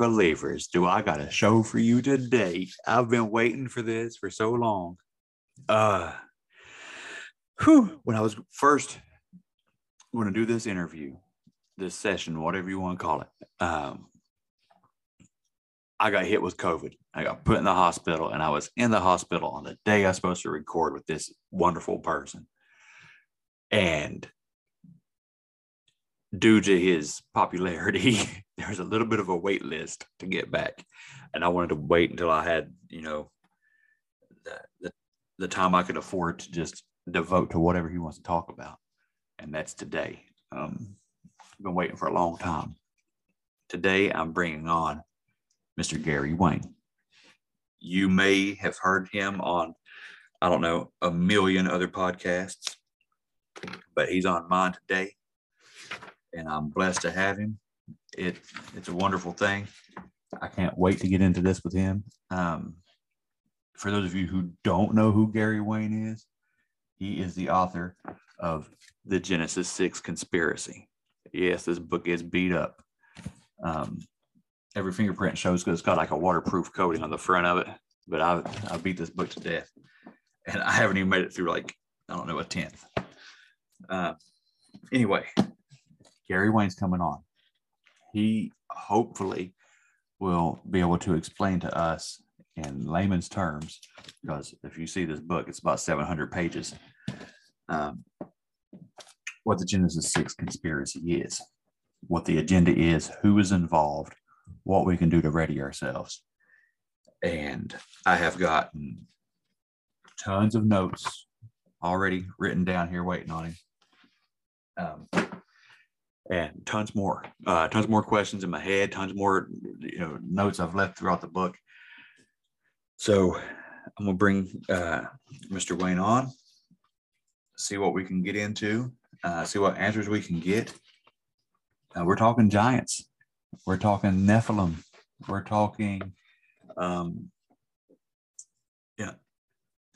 Believers. Do I got a show for you today? I've been waiting for this for so long. Uh, whew, when I was first going to do this interview, this session, whatever you want to call it, um, I got hit with COVID. I got put in the hospital, and I was in the hospital on the day I was supposed to record with this wonderful person. And due to his popularity, there was a little bit of a wait list to get back. And I wanted to wait until I had, you know, the, the, the time I could afford to just devote to whatever he wants to talk about. And that's today. Um, I've been waiting for a long time. Today, I'm bringing on Mr. Gary Wayne. You may have heard him on, I don't know, a million other podcasts, but he's on mine today and I'm blessed to have him. It it's a wonderful thing. I can't wait to get into this with him. Um, for those of you who don't know who Gary Wayne is, he is the author of the Genesis Six Conspiracy. Yes, this book is beat up. Um, every fingerprint shows because it's got like a waterproof coating on the front of it. But I I beat this book to death, and I haven't even made it through like I don't know a tenth. Uh, anyway, Gary Wayne's coming on. He hopefully will be able to explain to us in layman's terms, because if you see this book, it's about 700 pages, um, what the Genesis 6 conspiracy is, what the agenda is, who is involved, what we can do to ready ourselves. And I have gotten tons of notes already written down here waiting on him. Um, and tons more, uh, tons more questions in my head, tons more, you know, notes I've left throughout the book. So I'm gonna bring uh, Mr. Wayne on, see what we can get into, uh, see what answers we can get. Uh, we're talking giants, we're talking Nephilim, we're talking, um, yeah,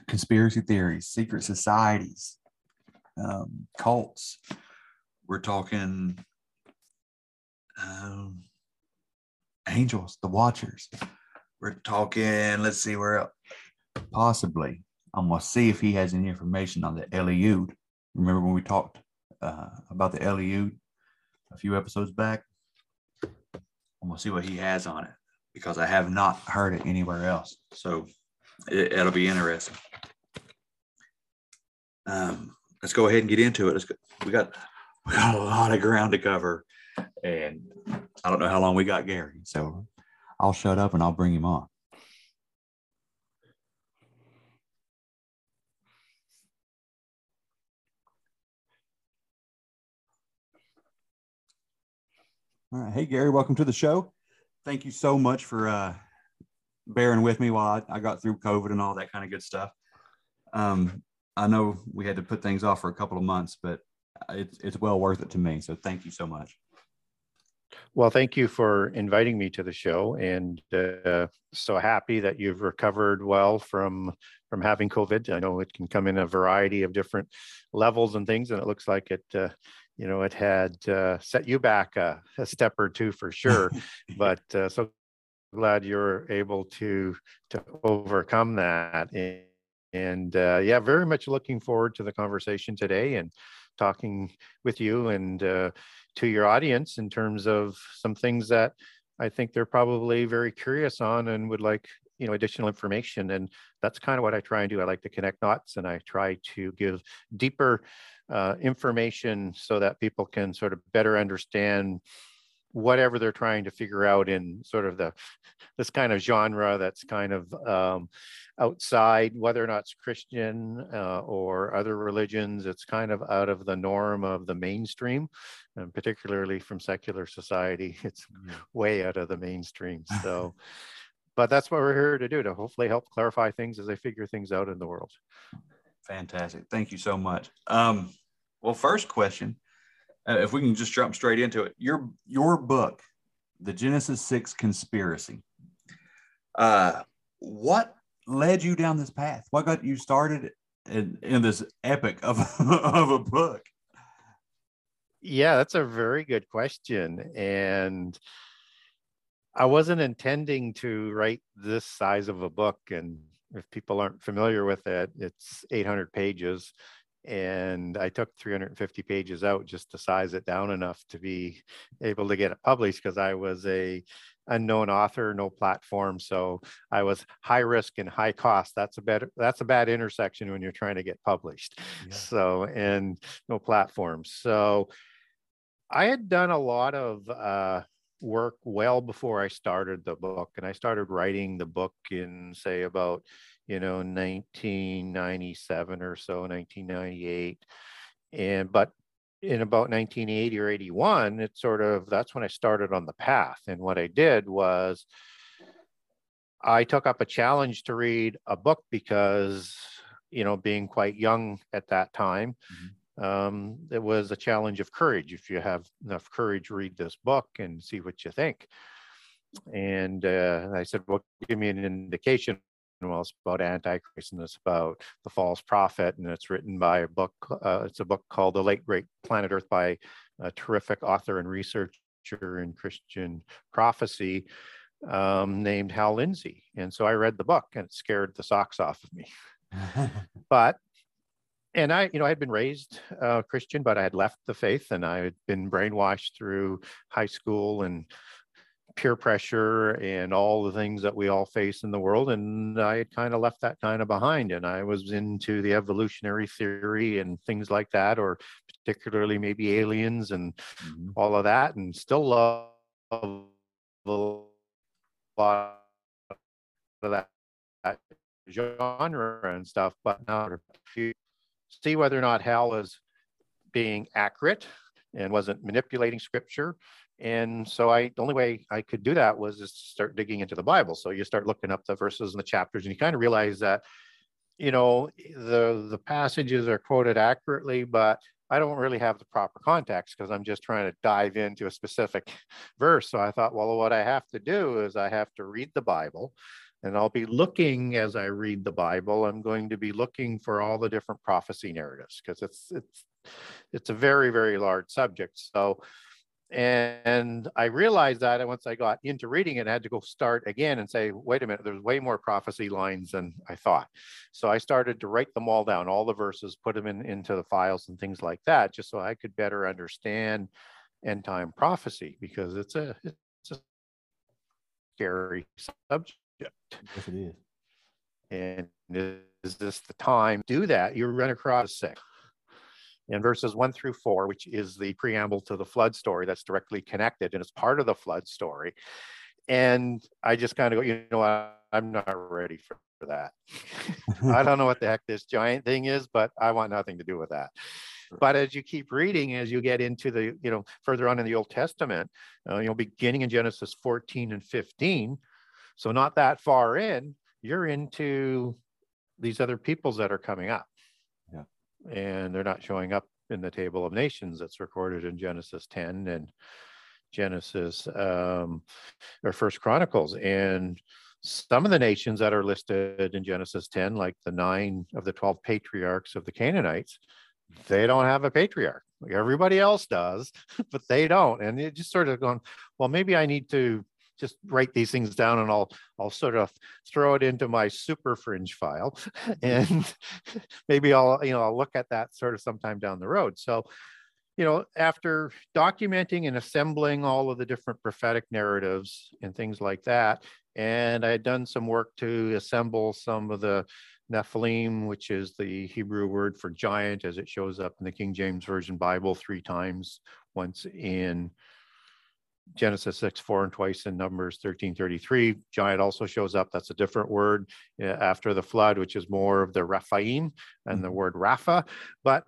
conspiracy theories, secret societies, um, cults we're talking um, angels, the watchers. We're talking, let's see where else. possibly. I'm gonna see if he has any information on the Eliud. Remember when we talked uh, about the Eliud a few episodes back? I'm gonna see what he has on it because I have not heard it anywhere else. So it, will be interesting. Um, let's go ahead and get into it. Let's go. We got we got a lot of ground to cover. And I don't know how long we got Gary. So I'll shut up and I'll bring him on. All right. Hey, Gary, welcome to the show. Thank you so much for uh, bearing with me while I, got through COVID and all that kind of good stuff. Um, I know we had to put things off for a couple of months, but it's it's well worth it to me. So thank you so much. Well, thank you for inviting me to the show, and uh, so happy that you've recovered well from from having COVID. I know it can come in a variety of different levels and things, and it looks like it uh, you know, it had uh, set you back a, a, step or two for sure. but uh, so glad you're able to to overcome that. And, and uh, yeah, very much looking forward to the conversation today and talking with you and uh, to your audience in terms of some things that I think they're probably very curious on and would like you know additional information. And that's kind of what i try and do. I like to connect dots and i try to give deeper uh, information so that people can sort of better understand whatever they're trying to figure out in sort of the this kind of genre that's kind of um, outside whether or not it's christian uh, or other religions it's kind of out of the norm of the mainstream and particularly from secular society it's way out of the mainstream so. But that's what we're here to do to hopefully help clarify things as they figure things out in the world. Fantastic. Thank you so much. Um, well first question uh, if we can just jump straight into it your your book the genesis 6 conspiracy uh, what led you down this path what got you started in, in this epic of, of a book yeah that's a very good question and I wasn't intending to write this size of a book. And if people aren't familiar with it, it's 800 pages. And I took 350 pages out just to size it down enough to be able to get it published because I was a unknown author, no platform. So I was high risk and high cost. That's a bad that's a bad intersection when you're trying to get published. Yeah. So and no platform. So I had done a lot of uh, work well before I started the book. And I started writing the book in, say, about, you know, 1997 or so, 1998. And, but in about 1980 or 81, it sort of, that's when I started on the path. And what I did was, I took up a challenge to read a book because, you know, being quite young at that time, mm-hmm um, it was a challenge of courage. If you have enough courage, read this book and see what you think. And uh, I said, well, give me an indication. Well, it's about Antichrist and it's about the false prophet, and it's written by a book. Uh, it's a book called The Late Great Planet Earth by a terrific author and researcher in Christian prophecy um, named Hal Lindsey. And so I read the book, and it scared the socks off of me. but and I, you know, I had been raised uh, Christian, but I had left the faith, and I had been brainwashed through high school and peer pressure and all the things that we all face in the world. And I had kind of left that kind of behind, and I was into the evolutionary theory and things like that, or particularly maybe aliens and mm-hmm. all of that, and still love a lot of that genre and stuff. But now, few see whether or not Hal is being accurate and wasn't manipulating scripture. And so I the only way I could do that was just start digging into the Bible. So you start looking up the verses and the chapters, and you kind of realize that, you know, the the passages are quoted accurately, but I don't really have the proper context because I'm just trying to dive into a specific verse. So I thought, well, what I have to do is I have to read the Bible and I'll be looking as I read the Bible, I'm going to be looking for all the different prophecy narratives because it's it's it's a very, very large subject. So and I realized that once I got into reading it, I had to go start again and say, wait a minute, there's way more prophecy lines than I thought. So I started to write them all down, all the verses, put them in, into the files and things like that, just so I could better understand end time prophecy because it's a it's a scary subject. Yes, it is. And is this the time to do that? You run across six. In verses one through four, which is the preamble to the flood story that's directly connected and it's part of the flood story. And I just kind of go, you know, I, I'm not ready for, for that. I don't know what the heck this giant thing is, but I want nothing to do with that. But as you keep reading, as you get into the, you know, further on in the Old Testament, uh, you know, beginning in Genesis 14 and 15, so not that far in, you're into these other peoples that are coming up. And they're not showing up in the table of nations that's recorded in Genesis 10 and Genesis um, or First Chronicles. And some of the nations that are listed in Genesis 10, like the nine of the 12 patriarchs of the Canaanites, they don't have a patriarch. Like everybody else does, but they don't. And it just sort of going, well, maybe I need to just write these things down and I'll I'll sort of throw it into my super fringe file and maybe I'll you know I'll look at that sort of sometime down the road. So you know after documenting and assembling all of the different prophetic narratives and things like that and I had done some work to assemble some of the Nephilim, which is the Hebrew word for giant as it shows up in the King James Version Bible three times, once in Genesis 6, 4, and twice in Numbers 13, 33. Giant also shows up. That's a different word uh, after the flood, which is more of the Rephaim and the Mhm. word Rapha. But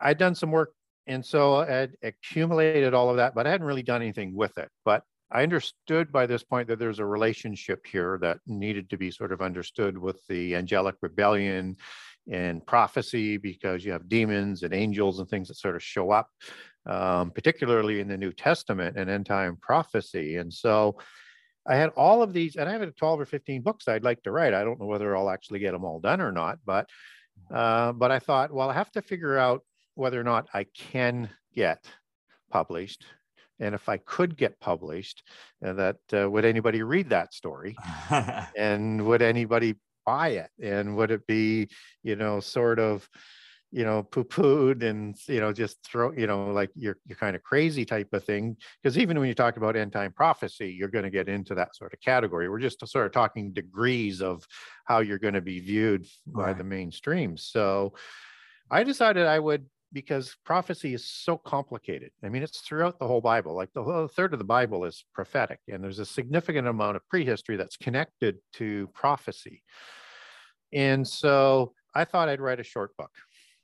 I'd done some work and so I had accumulated all of that, but I hadn't really done anything with it. But I understood by this point that there's a relationship here that needed to be sort of understood with the angelic rebellion and prophecy because you have demons and angels and things that sort of show up, um, particularly in the New Testament and end time prophecy. And so I had all of these, and I have 12 or 15 books I'd like to write. I don't know whether I'll actually get them all done or not, but uh, but I thought, well, I have to figure out whether or not I can get published. And if I could get published, uh, that uh, would anybody read that story? and would anybody buy it? And would it be, you know, sort of, you know, poo-pooed and you know, just throw, you know, like you're you're kind of crazy type of thing? Because even when you talk about end time prophecy, you're going to get into that sort of category. We're just sort of talking degrees of how you're going to be viewed by Right. the mainstream. So I decided I would because prophecy is so complicated. I mean, it's throughout the whole Bible. Like the whole third of the Bible is prophetic, and there's a significant amount of prehistory that's connected to prophecy. And so I thought I'd write a short book.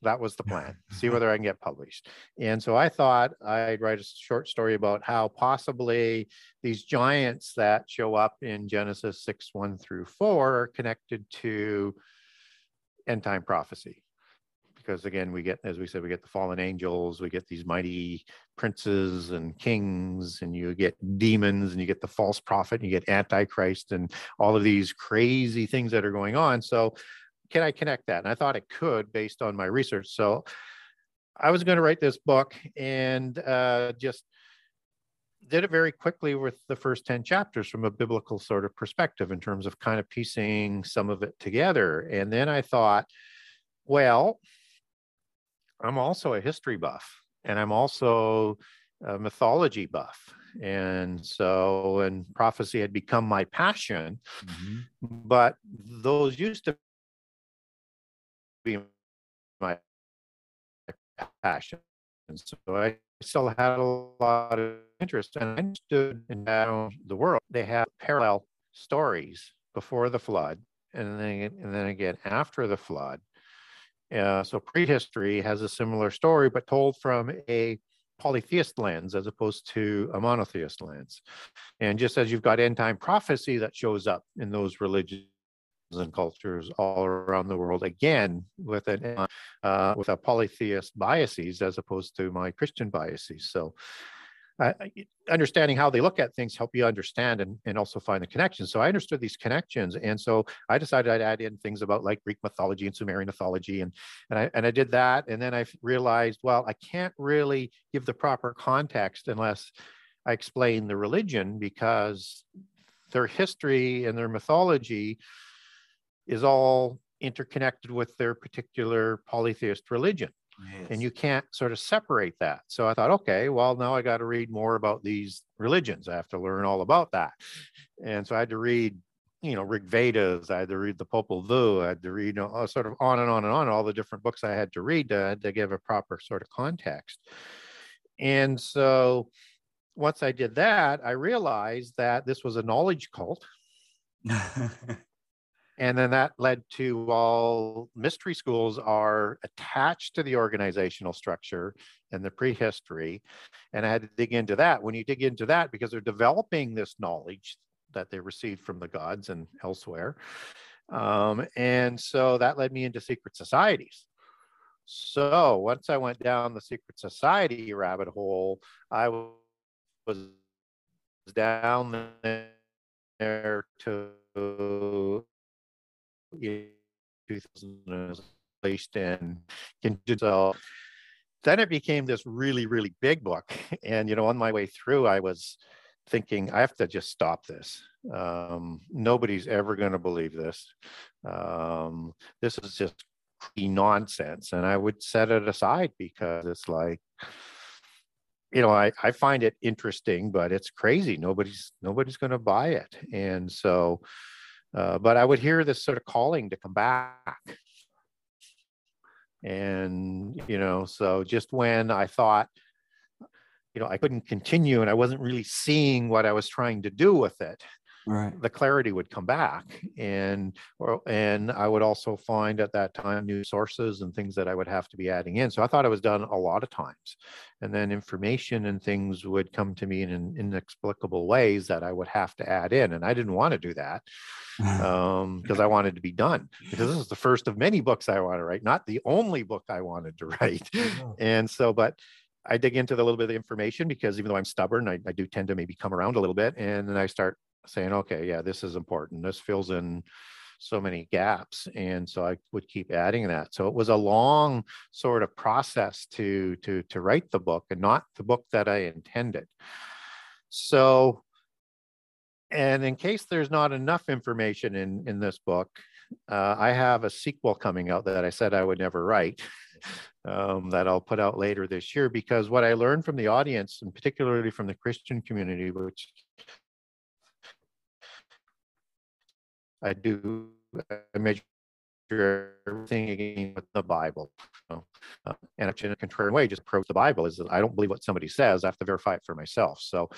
That was the plan. See whether I can get published. And so I thought I'd write a short story about how possibly these giants that show up in Genesis 6 1 through 4 are connected to end time prophecy because again we get as we said we get the fallen angels we get these mighty princes and kings and you get demons and you get the false prophet and you get antichrist and all of these crazy things that are going on so can i connect that and i thought it could based on my research so i was going to write this book and uh, just did it very quickly with the first 10 chapters from a biblical sort of perspective in terms of kind of piecing some of it together and then i thought well I'm also a history buff and I'm also a mythology buff. And so, and prophecy had become my passion, Mhm. but those used to be my passion. And so I still had a lot of interest and I understood in the world, they have parallel stories before the flood and then, and then again after the flood. Uh, so prehistory has a similar story, but told from a polytheist lens as opposed to a monotheist lens. And just as you've got end time prophecy that shows up in those religions and cultures all around the world, again with an uh, with a polytheist biases as opposed to my Christian biases. So. Uh, understanding how they look at things help you understand and, and also find the connections. So I understood these connections, and so I decided I'd add in things about like Greek mythology and Sumerian mythology, and and I and I did that, and then I realized, well, I can't really give the proper context unless I explain the religion because their history and their mythology is all interconnected with their particular polytheist religion and you can't sort of separate that. So I thought, okay, well, now I got to read more about these religions. I have to learn all about that. And so I had to read, you know, Rig Vedas, I had to read the Popol Vuh, I had to read you know, sort of on and on and on, all the different books I had to read to, to give a proper sort of context. And so once I did that, I realized that this was a knowledge cult. And then that led to all mystery schools are attached to the organizational structure and the prehistory. And I had to dig into that. When you dig into that, because they're developing this knowledge that they received from the gods and elsewhere. Um, and so that led me into secret societies. So once I went down the secret society rabbit hole, I was down there to in 2000 published and so then it became this really really big book. And you know on my way through i was thinking i have to just stop this. Um, nobody's ever going to believe this. Um, this is just nonsense. And i would set it aside because it's like you know i, I find it interesting but it's crazy. Nobody's nobody's going to buy it. And so uh, but i would hear this sort of calling to come back. And you know so just when i thought you know i couldn't continue and i wasn't really seeing what i was trying to do with it Right. the clarity would come back and or and i would also find at that time new sources and things that i would have to be adding in. So i thought it was done a lot of times and then information and things would come to me in inexplicable ways that i would have to add in and i didn't want to do that um because i wanted to be done because this is the first of many books i want to write not the only book i wanted to write. And so but I dig into the little bit of the information because even though I'm stubborn, I, I do tend to maybe come around a little bit, and then I start saying, okay, yeah, this is important. This fills in so many gaps. And so I would keep adding that. So it was a long sort of process to to to write the book and not the book that I intended. So and in case there's not enough information in in this book, uh, I have a sequel coming out that I said I would never write. Um, that I'll put out later this year because what I learned from the audience and particularly from the Christian community, which I do I measure everything again with the Bible. So, uh, and in a contrary way, just approach the Bible is that I don't believe what somebody says. I have to verify it for myself. So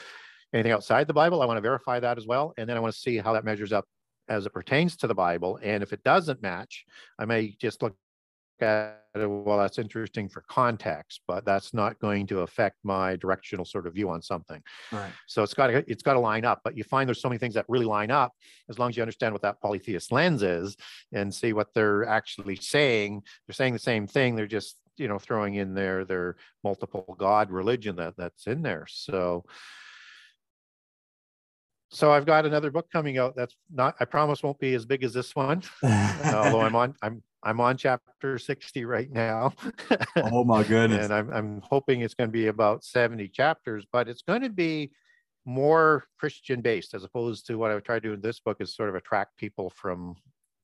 anything outside the Bible, I want to verify that as well. And then I want to see how that measures up as it pertains to the Bible. And if it doesn't match, I may just look at it, well, that's interesting for context, but that's not going to affect my directional sort of view on something. Right. So it's got to it's got to line up. But you find there's so many things that really line up as long as you understand what that polytheist lens is and see what they're actually saying. They're saying the same thing. They're just you know throwing in their their multiple god religion that that's in there. So so I've got another book coming out that's not I promise won't be as big as this one. although I'm on I'm I'm on chapter 60 right now. oh my goodness. and I'm I'm hoping it's going to be about 70 chapters, but it's going to be more Christian based as opposed to what I would try to do in this book is sort of attract people from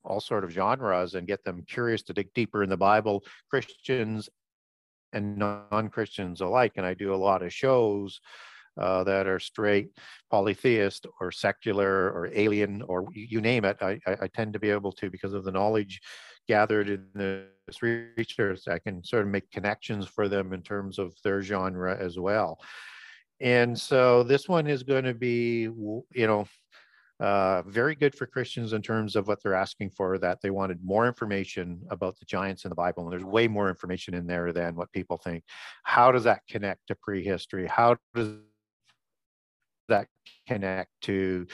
all sort of genres and get them curious to dig deeper in the Bible, Christians and non-Christians alike. And I do a lot of shows uh, that are straight polytheist or secular or alien or you name it. I, I, tend to be able to because of the knowledge gathered in this research. I can sort of make connections for them in terms of their genre as well. And so this one is going to be, you know, uh, very good for Christians in terms of what they're asking for, that they wanted more information about the giants in the Bible. And there's way more information in there than what people think. How does that connect to prehistory? How does that connect to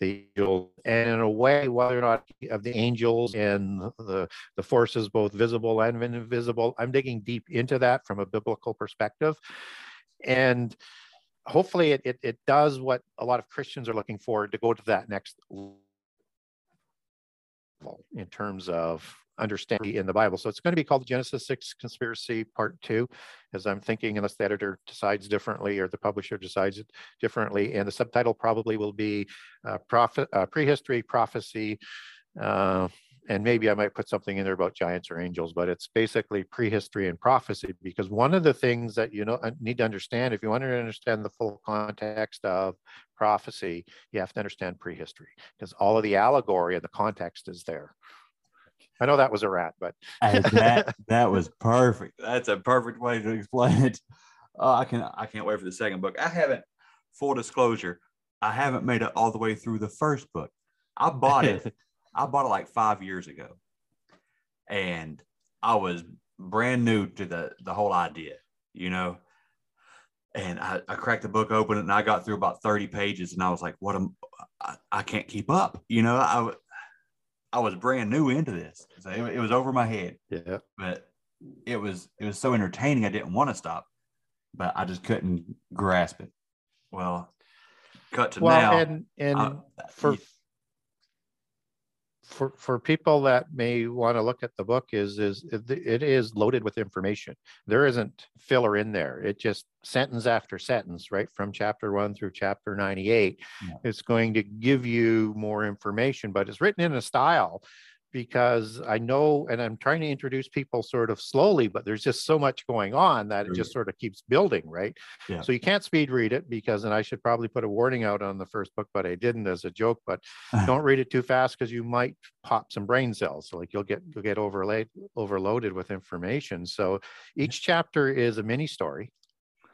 the angels. And in a way whether or not of the angels and the the forces both visible and invisible i'm digging deep into that from a biblical perspective. And hopefully it, it, it does what a lot of christians are looking for to go to that next level in terms of understanding in the Bible. So it's going to be called Genesis 6 Conspiracy Part 2, as I'm thinking, unless the editor decides differently or the publisher decides it differently. And the subtitle probably will be uh, prophet, uh, Prehistory, Prophecy, uh, and maybe I might put something in there about giants or angels, but it's basically prehistory and prophecy because one of the things that you know need to understand if you want to understand the full context of prophecy, you have to understand prehistory because all of the allegory and the context is there. I know that was a rat, but uh, that that was perfect. That's a perfect way to explain it. Oh, I can I can't wait for the second book. I haven't full disclosure. I haven't made it all the way through the first book. I bought it. I bought it like five years ago, and I was brand new to the the whole idea, you know. And I, I cracked the book open and I got through about 30 pages and I was like, what am I, I can't keep up. You know, I I was brand new into this. So it, it was over my head. Yeah. But it was it was so entertaining. I didn't want to stop, but I just couldn't grasp it. Well, cut to well, now. and and I- for for for people that may want to look at the book is is it is loaded with information there isn't filler in there it just sentence after sentence right from chapter 1 through chapter 98 yeah. it's going to give you more information but it's written in a style because I know, and I'm trying to introduce people sort of slowly, but there's just so much going on that it just sort of keeps building, right? Yeah. So you can't speed read it because, and I should probably put a warning out on the first book, but I didn't as a joke. But don't read it too fast because you might pop some brain cells. So like you'll get you'll get overlaid overloaded with information. So each chapter is a mini story.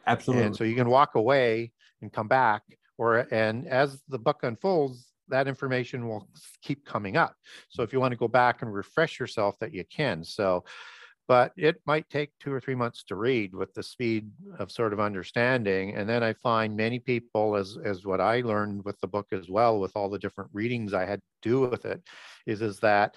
Absolutely. And so you can walk away and come back, or and as the book unfolds, that information will keep coming up. So if you want to go back and refresh yourself that you can. So, but it might take two or three months to read with the speed of sort of understanding. And then I find many people, as, as what I learned with the book as well, with all the different readings I had to do with it, is, is that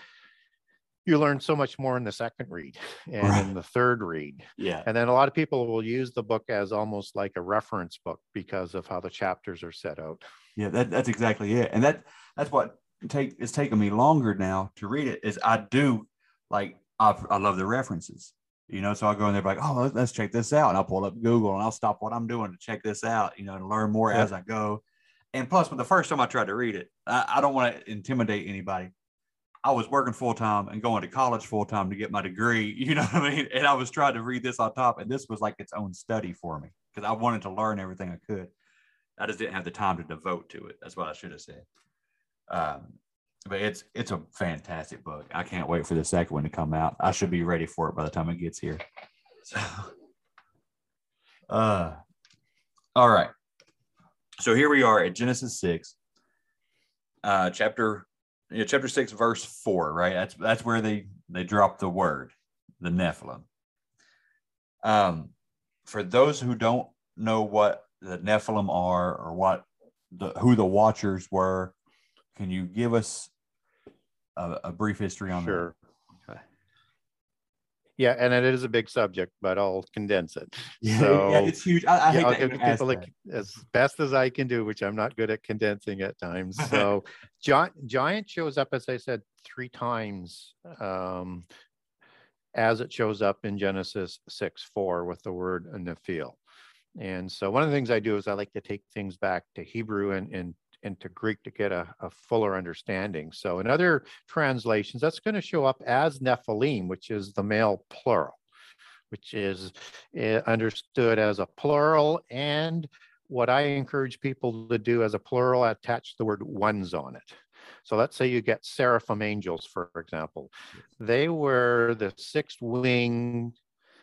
you learn so much more in the second read and right. in the third read. Yeah. And then a lot of people will use the book as almost like a reference book because of how the chapters are set out. Yeah, that, that's exactly it. And that that's what take it's taken me longer now to read it is I do like I, I love the references. You know, so I'll go in there like, oh, let's check this out. And I'll pull up Google and I'll stop what I'm doing to check this out, you know, and learn more yeah. as I go. And plus, when the first time I tried to read it, I, I don't want to intimidate anybody. I was working full time and going to college full time to get my degree. You know what I mean? And I was trying to read this on top, and this was like its own study for me because I wanted to learn everything I could. I just didn't have the time to devote to it. That's what I should have said. Um, but it's it's a fantastic book. I can't wait for the second one to come out. I should be ready for it by the time it gets here. So, uh, all right. So here we are at Genesis six, uh, chapter, chapter six, verse four. Right. That's that's where they they drop the word, the Nephilim. Um, for those who don't know what the Nephilim are or what the who the Watchers were. Can you give us a, a brief history on sure. that? Yeah, and it is a big subject, but I'll condense it. Yeah, so, yeah it's huge. I, I yeah, I'll give people like, as best as I can do, which I'm not good at condensing at times. So, giant, giant shows up, as I said, three times um, as it shows up in Genesis 6 4 with the word Nephil. And so one of the things I do is I like to take things back to Hebrew and, and, and to Greek to get a, a fuller understanding. So in other translations, that's going to show up as Nephilim, which is the male plural, which is uh, understood as a plural. And what I encourage people to do as a plural, attach the word ones on it. So let's say you get seraphim angels, for example. They were the six winged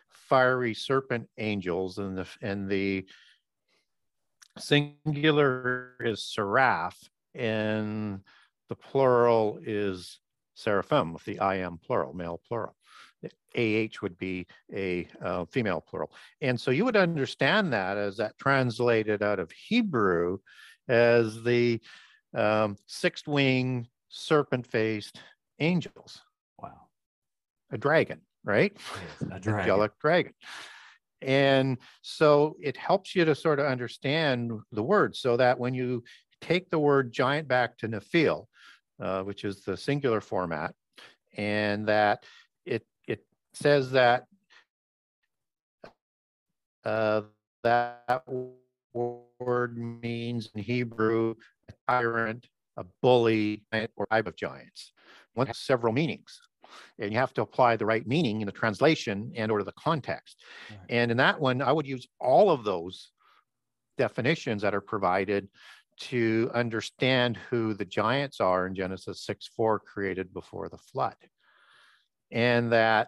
fiery serpent angels, and the and the singular is seraph, and the plural is seraphim with the I am plural, male plural. AH would be a uh, female plural. And so you would understand that as that translated out of Hebrew as the um, sixth wing serpent faced angels. Wow. A dragon right? Yes, dragon. Angelic dragon. And so it helps you to sort of understand the word so that when you take the word giant back to Nephil, uh, which is the singular format, and that it it says that uh, that word means in Hebrew a tyrant, a bully, or tribe of giants. One has several meanings and you have to apply the right meaning in the translation and or the context. Right. And in that one, I would use all of those definitions that are provided to understand who the giants are in Genesis 6 4 created before the flood. And that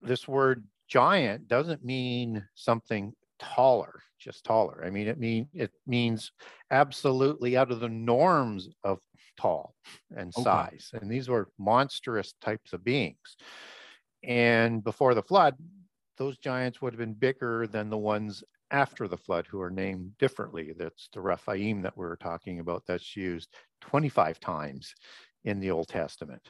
this word giant doesn't mean something taller, just taller. I mean, it mean it means absolutely out of the norms of tall and okay. size. And these were monstrous types of beings. And before the flood, those giants would have been bigger than the ones after the flood who are named differently. That's the Rephaim that we are talking about that's used 25 times in the Old Testament.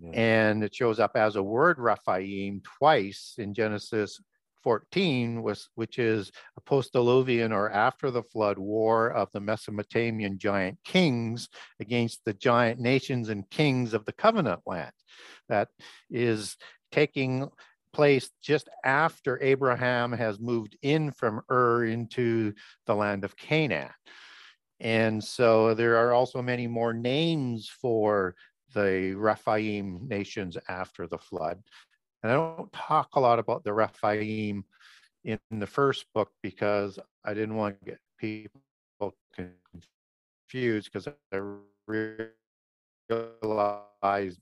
Yeah. And it shows up as a word Rephaim twice in Genesis 14 was which is a post-diluvian or after the flood war of the mesopotamian giant kings against the giant nations and kings of the covenant land that is taking place just after abraham has moved in from ur into the land of canaan and so there are also many more names for the Rephaim nations after the flood. And I don't talk a lot about the Rephaim in the first book because I didn't want to get people confused because I realized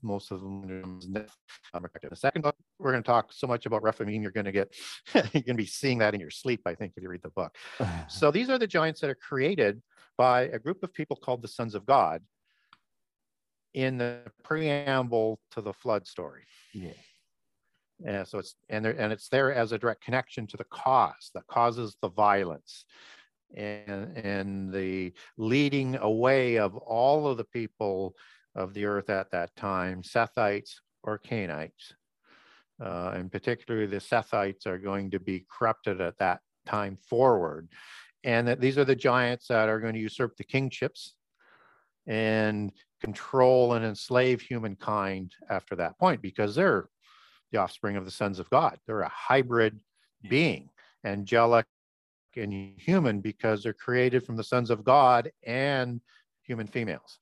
most of them. The second book, we're going to talk so much about Rephaim, you're going to get, you're going to be seeing that in your sleep, I think, if you read the book. so these are the giants that are created by a group of people called the sons of God in the preamble to the flood story. Yeah. And so it's and there and it's there as a direct connection to the cause that causes the violence and and the leading away of all of the people of the earth at that time, Sethites or Canaanites. Uh, and particularly the Sethites are going to be corrupted at that time forward. And that these are the giants that are going to usurp the kingships and control and enslave humankind after that point because they're the offspring of the sons of God. They're a hybrid being, angelic and human, because they're created from the sons of God and human females.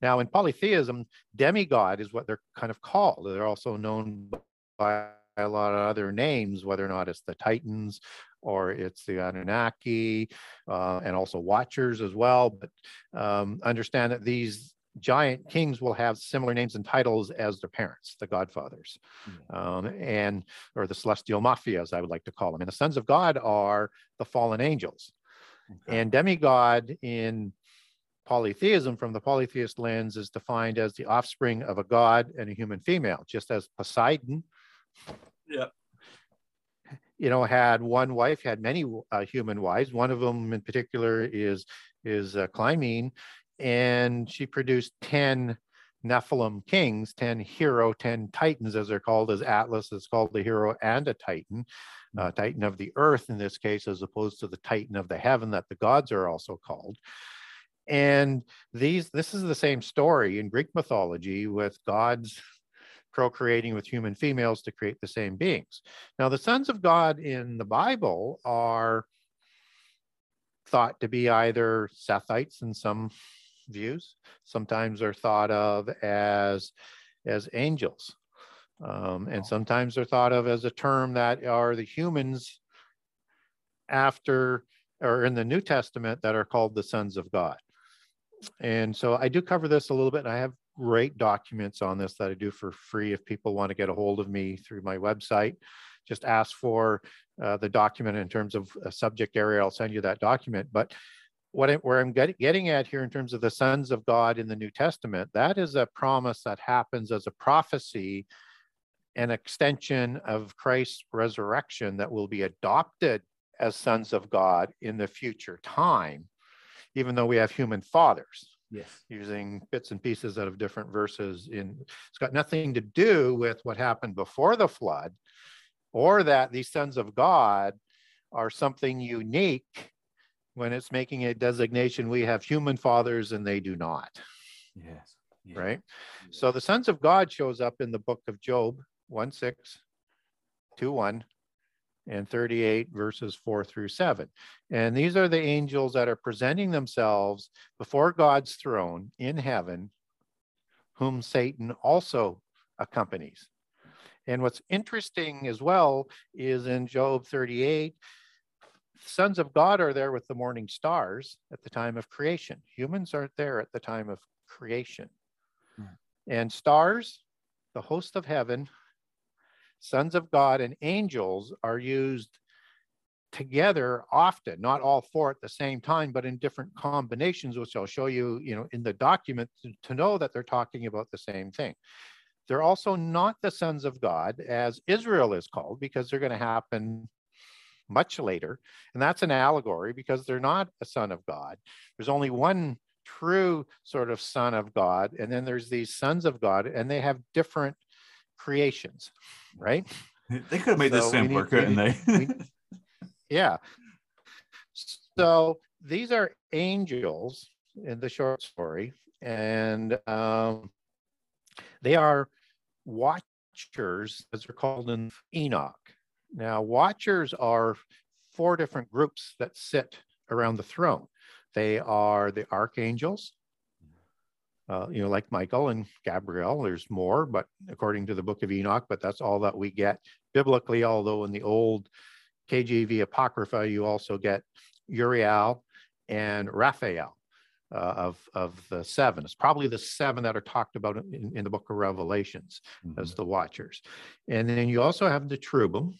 Now, in polytheism, demigod is what they're kind of called. They're also known by a lot of other names, whether or not it's the Titans or it's the Anunnaki, uh, and also Watchers as well. But um, understand that these giant kings will have similar names and titles as their parents, the godfathers, mm. um, and or the celestial mafia, as I would like to call them. And the sons of God are the fallen angels, okay. and demigod in polytheism from the polytheist lens is defined as the offspring of a god and a human female, just as Poseidon. Yeah. You know, had one wife, had many uh, human wives. One of them, in particular, is is uh, Clymene, and she produced 10 Nephilim kings, 10 hero, 10 titans, as they're called, as Atlas is called the hero and a titan, uh, mm. titan of the earth in this case, as opposed to the titan of the heaven that the gods are also called. And these, this is the same story in Greek mythology with gods procreating with human females to create the same beings. Now, the sons of God in the Bible are thought to be either Sethites in some views. Sometimes are thought of as as angels, um, and sometimes they're thought of as a term that are the humans after or in the New Testament that are called the sons of God. And so I do cover this a little bit. And I have great documents on this that I do for free if people want to get a hold of me through my website. Just ask for uh, the document in terms of a subject area. I'll send you that document. But what I, where I'm get, getting at here in terms of the sons of God in the New Testament, that is a promise that happens as a prophecy, an extension of Christ's resurrection that will be adopted as sons of God in the future time, even though we have human fathers. Yes. Using bits and pieces out of different verses in it's got nothing to do with what happened before the flood, or that these sons of God are something unique when it's making a designation, we have human fathers and they do not. Yes. Yeah. Right. So the sons of God shows up in the book of Job 1 6, 2 1, and 38 verses 4 through 7. And these are the angels that are presenting themselves before God's throne in heaven, whom Satan also accompanies. And what's interesting as well is in Job 38, sons of God are there with the morning stars at the time of creation. Humans aren't there at the time of creation. Hmm. And stars, the host of heaven, sons of God, and angels are used together often, not all four at the same time, but in different combinations, which I'll show you, you know, in the document to, to know that they're talking about the same thing. They're also not the sons of God, as Israel is called, because they're going to happen much later. And that's an allegory because they're not a son of God. There's only one true sort of son of God. And then there's these sons of God, and they have different creations, right? They could have made this So we simpler, need- couldn't they? we- Yeah. So these are angels in the short story, and um, they are watchers, as they're called in Enoch. Now, watchers are four different groups that sit around the throne. They are the archangels, uh, you know, like Michael and Gabriel. There's more, but according to the book of Enoch, but that's all that we get biblically. Although in the old KJV Apocrypha, you also get Uriel and Raphael uh, of, of the seven. It's probably the seven that are talked about in, in the book of Revelations as the watchers. And then you also have the cherubim.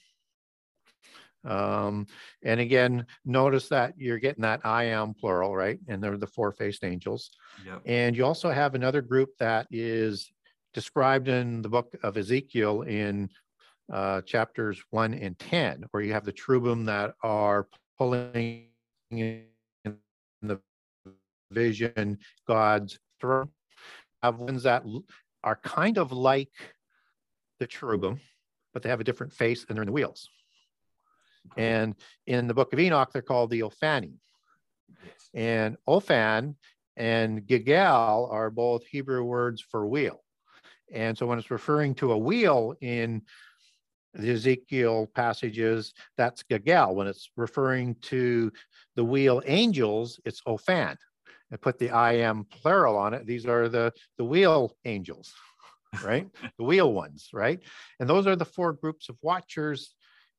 Um, and again, notice that you're getting that I am plural, right? And they're the four faced angels. Yep. And you also have another group that is described in the book of Ezekiel in uh, chapters one and 10, where you have the cherubim that are pulling in the vision God's throne. Have ones that are kind of like the cherubim, but they have a different face and they're in the wheels. And in the book of Enoch, they're called the Ophanim. And Ophan and Gigel are both Hebrew words for wheel. And so when it's referring to a wheel in the Ezekiel passages, that's Gagel. When it's referring to the wheel angels, it's Ophan. And put the I am plural on it. These are the, the wheel angels, right? the wheel ones, right? And those are the four groups of watchers.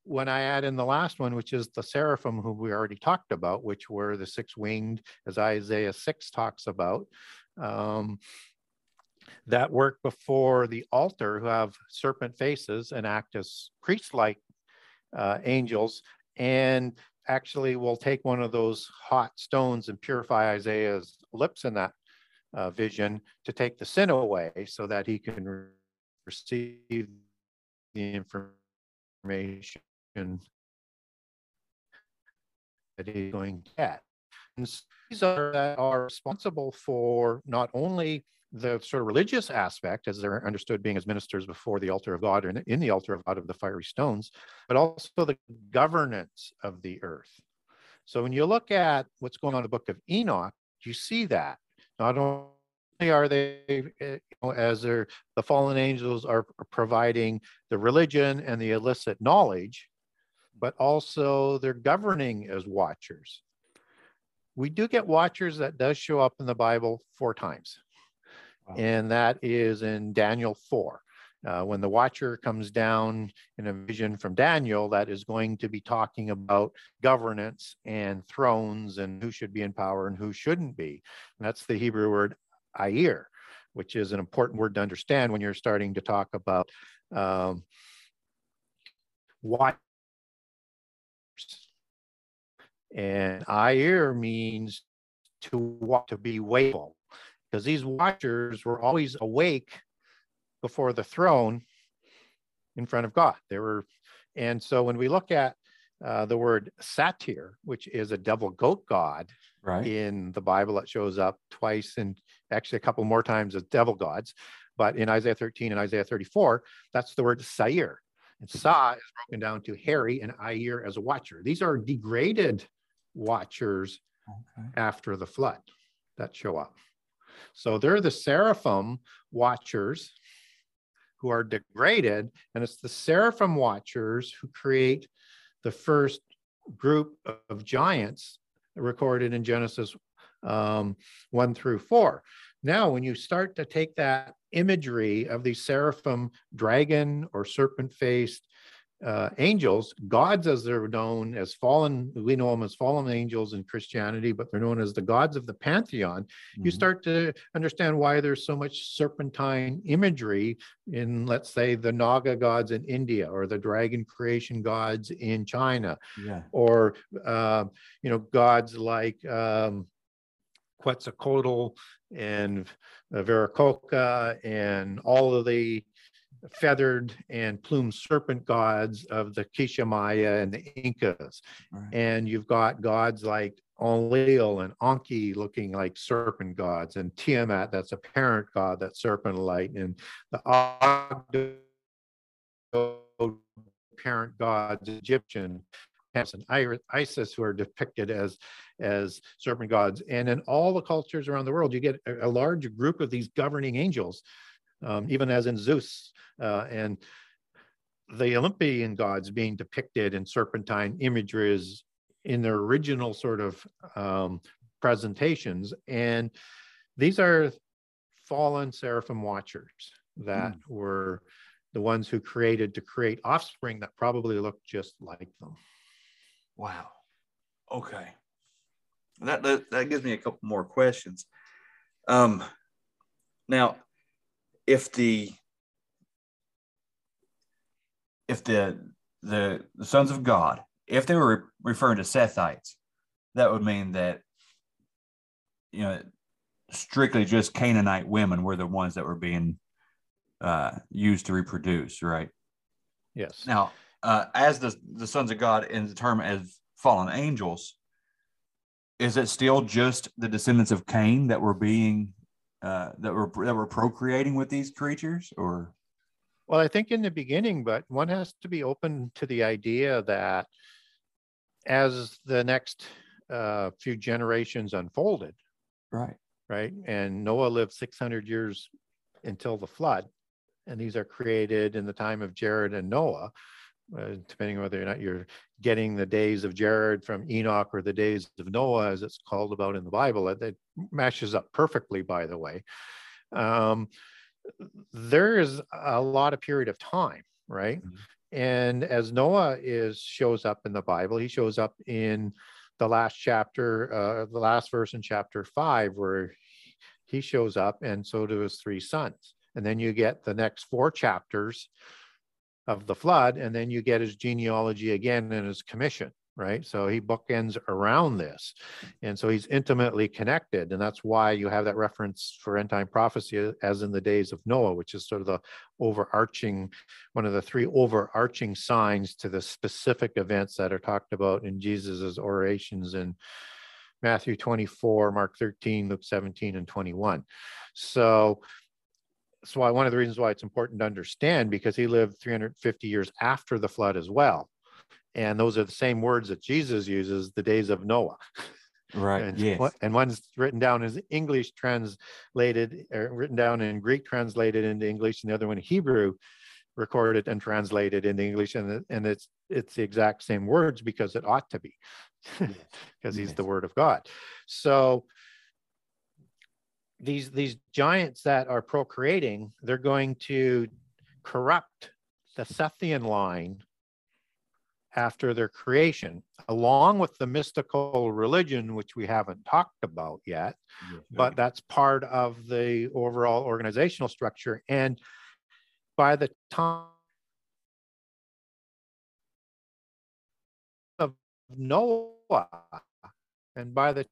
When I add in the last one, which is the seraphim, who we already talked about, which were the six winged, as Isaiah 6 talks about. Um, that work before the altar who have serpent faces and act as priest-like uh, angels and actually will take one of those hot stones and purify Isaiah's lips in that uh, vision to take the sin away so that he can receive the information that he's going to get. And these are that are responsible for not only the sort of religious aspect, as they're understood being as ministers before the altar of God or in, the altar of God of the fiery stones, but also the governance of the earth. So when you look at what's going on in the book of Enoch, you see that not only are they, uh, you know, as they're, the fallen angels are providing the religion and the illicit knowledge, but also they're governing as watchers. We do get watchers that does show up in the Bible four times and that is in Daniel 4. Uh, when the watcher comes down in a vision from Daniel, that is going to be talking about governance and thrones and who should be in power and who shouldn't be. And that's the Hebrew word ayir, which is an important word to understand when you're starting to talk about um. And ayir means to to be wakeful because these watchers were always awake before the throne in front of God. They were, and so when we look at uh, the word satyr, which is a devil goat god Right. in the Bible, it shows up twice and actually a couple more times as devil gods. But in Isaiah 13 and Isaiah 34, that's the word Sair. And Sa is broken down to hairy and Air as a watcher. These are degraded watchers Okay. after the flood that show up. So they're the seraphim watchers who are degraded, and it's the seraphim watchers who create the first group of giants recorded in Genesis um, 1 through 4. Now, when you start to take that imagery of these seraphim, dragon or serpent faced uh, angels, gods as they're known as fallen, we know them as fallen angels in Christianity, but they're known as the gods of the pantheon. You Mhm. start to understand why there's so much serpentine imagery in, let's say, the Naga gods in India or the dragon creation gods in China Yeah. or uh, you know gods like um, Quetzalcoatl and uh, Viracocha and all of the feathered and plumed serpent gods of the Quiché Maya and the Incas. Right. And you've got gods like Enlil and Enki looking like serpent gods, and Tiamat, that's a parent god, that's serpent light, and the Ogdo parent gods, Egyptian, and Isis, who are depicted as as serpent gods. And in all the cultures around the world, you get a large group of these governing angels, um, even as in Zeus. Uh, and the Olympian gods being depicted in serpentine images in their original sort of um, presentations. And these are fallen seraphim watchers that mm. were the ones who created to create offspring that probably looked just like them. Wow. Okay. That, that, that gives me a couple more questions. Um, now, if the if the the, the sons of God, if they were referring to Sethites, that would mean that you know strictly just Canaanite women were the ones that were being uh, used to reproduce, right? Yes. Now, uh, as the the sons of God in the term as fallen angels, is it still just the descendants of Cain that were being uh, that were that were procreating with these creatures, or? Well, I think in the beginning, but one has to be open to the idea that as the next uh, few generations unfolded, right, right, and Noah lived 600 years until the flood, and these are created in the time of Jared and Noah. Uh, depending on whether or not you're getting the days of Jared from Enoch or the days of Noah, as it's called about in the Bible, that, that matches up perfectly, by the way. Um, there is a lot of period of time, right? Mm-hmm. And as Noah is shows up in the Bible, he shows up in the last chapter, uh, the last verse in chapter five, where he shows up, and so do his three sons. And then you get the next four chapters of the flood, and then you get his genealogy again and his commission, right? So he bookends around this. And so he's intimately connected. And that's why you have that reference for end time prophecy as in the days of Noah, which is sort of the overarching, one of the three overarching signs to the specific events that are talked about in Jesus's orations in Matthew 24, Mark 13, Luke 17, and 21. So that's why one of the reasons why it's important to understand because he lived 350 years after the flood as well. And those are the same words that Jesus uses, the days of Noah. Right. and, yes. and one's written down as English translated, or written down in Greek translated into English, and the other one Hebrew recorded and translated into English. And, and it's it's the exact same words because it ought to be, because he's yes. the word of God. So these these giants that are procreating, they're going to corrupt the Sethian line after their creation, along with the mystical religion, which we haven't talked about yet, yes, but that's part of the overall organizational structure. And by the time of Noah, and by the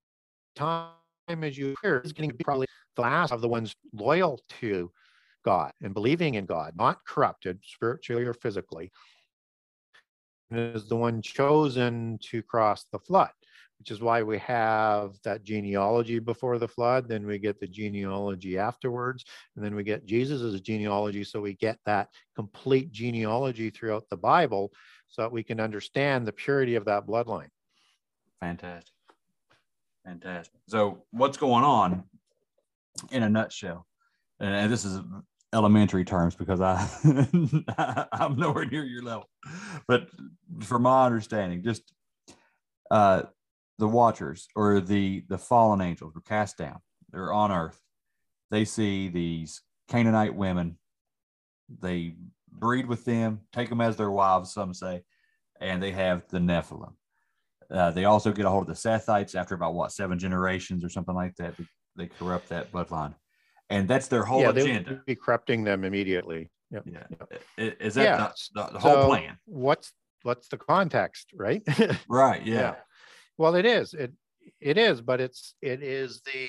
time as you hear, is getting probably the last of the ones loyal to God and believing in God, not corrupted spiritually or physically, is the one chosen to cross the flood, which is why we have that genealogy before the flood. Then we get the genealogy afterwards, and then we get Jesus's genealogy. So we get that complete genealogy throughout the Bible so that we can understand the purity of that bloodline. Fantastic. Fantastic. So, what's going on in a nutshell? And this is elementary terms because I I'm nowhere near your level. But from my understanding, just uh, the watchers or the the fallen angels were cast down. They're on earth. They see these Canaanite women. They breed with them, take them as their wives, some say, and they have the Nephilim. Uh, they also get a hold of the Sethites after about what seven generations or something like that. They, corrupt that bloodline, and that's their whole yeah, agenda. Be corrupting them immediately. Yep. Yeah, yep. is that yeah. the, the, the, whole so plan? What's what's the context, right? right. Yeah. yeah. Well, it is. It it is, but it's it is the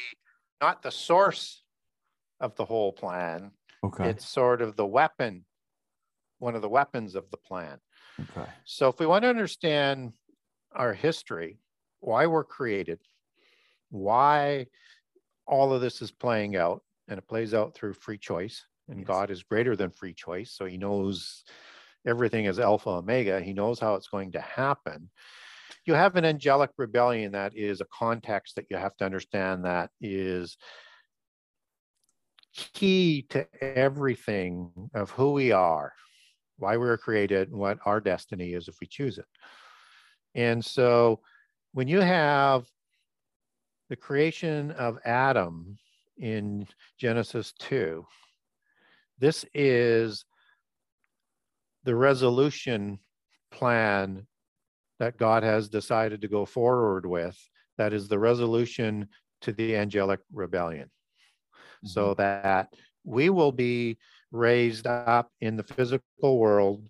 not the source of the whole plan. Okay. It's sort of the weapon, one of the weapons of the plan. Okay. So if we want to understand our history, why we're created, why all of this is playing out, and it plays out through free choice. And yes. God is greater than free choice. So he knows everything is alpha omega. He knows how it's going to happen. You have an angelic rebellion that is a context that you have to understand that is key to everything of who we are, why we were created, and what our destiny is if we choose it. And so when you have the creation of Adam in Genesis 2, this is the resolution plan that God has decided to go forward with. That is the resolution to the angelic rebellion. Mm-hmm. So that we will be raised up in the physical world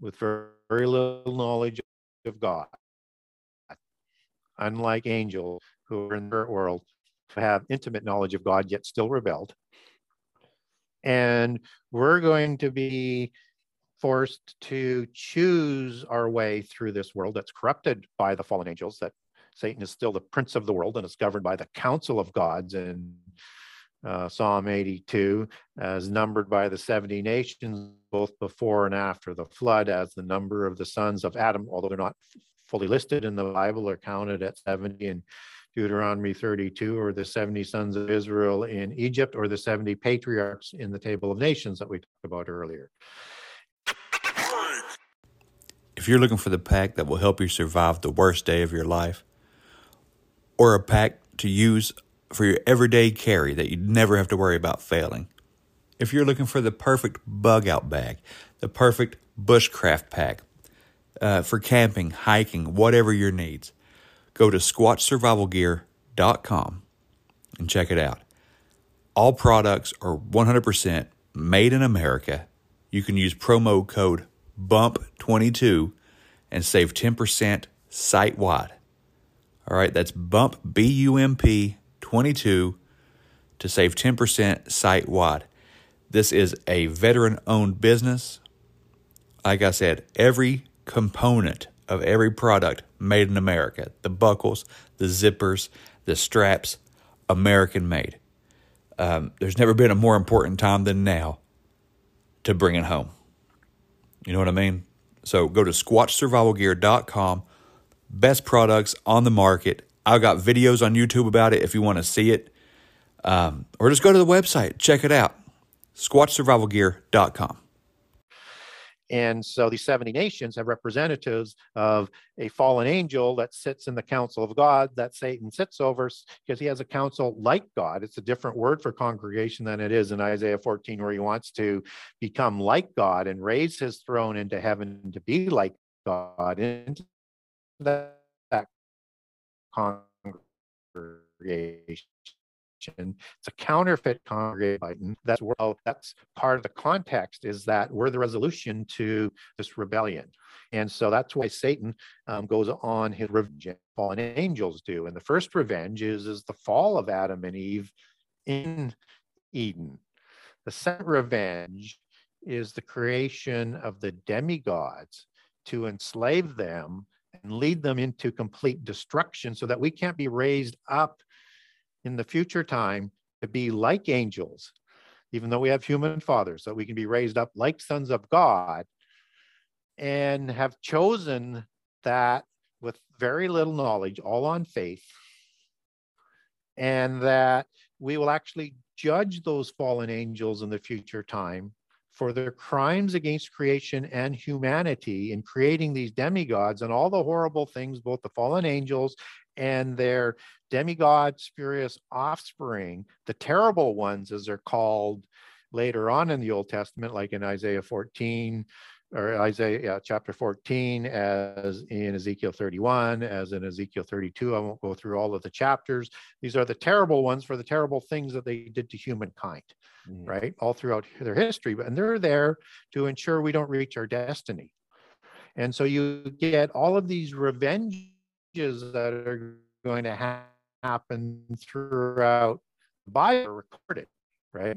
with very, very little knowledge of God. Unlike angels who are in the world, have intimate knowledge of God, yet still rebelled. And we're going to be forced to choose our way through this world that's corrupted by the fallen angels, that Satan is still the prince of the world and is governed by the council of gods in uh, Psalm 82, as numbered by the 70 nations, both before and after the flood, as the number of the sons of Adam, although they're not fully listed in the Bible, are counted at 70 in Deuteronomy 32, or the 70 sons of Israel in Egypt, or the 70 patriarchs in the Table of Nations that we talked about earlier. If you're looking for the pack that will help you survive the worst day of your life, or a pack to use for your everyday carry that you'd never have to worry about failing, if you're looking for the perfect bug out bag, the perfect bushcraft pack uh, for camping, hiking, whatever your needs, go to squatchsurvivalgear.com and check it out. All products are 100% made in America. You can use promo code BUMP22 and save 10% site wide. All right, that's BUMP, B U M P 22 to save 10% site wide. This is a veteran owned business. Like I said, every component of every product made in America the buckles, the zippers, the straps, American made. Um, there's never been a more important time than now to bring it home. You know what I mean? So go to squatchsurvivalgear.com. Best products on the market. I've got videos on YouTube about it if you want to see it. Um, or just go to the website, check it out. squatchsurvivalgear.com. And so these 70 nations have representatives of a fallen angel that sits in the council of God that Satan sits over because he has a council like God. It's a different word for congregation than it is in Isaiah 14, where he wants to become like God and raise his throne into heaven to be like God into that, congregation it's a counterfeit congregation. That's well, that's part of the context is that we're the resolution to this rebellion. And so that's why Satan um, goes on his revenge. Fallen angels do. And the first revenge is, is the fall of Adam and Eve in Eden. The second revenge is the creation of the demigods to enslave them and lead them into complete destruction so that we can't be raised up in the future time to be like angels, even though we have human fathers, so we can be raised up like sons of God and have chosen that with very little knowledge, all on faith, and that we will actually judge those fallen angels in the future time for their crimes against creation and humanity in creating these demigods and all the horrible things both the fallen angels and their demigod spurious offspring, the terrible ones, as they're called later on in the Old Testament, like in Isaiah 14 or Isaiah chapter 14, as in Ezekiel 31, as in Ezekiel 32. I won't go through all of the chapters. These are the terrible ones for the terrible things that they did to humankind, mm. right? All throughout their history. And they're there to ensure we don't reach our destiny. And so you get all of these revenges that are going to ha- happen throughout the Bible recorded, right?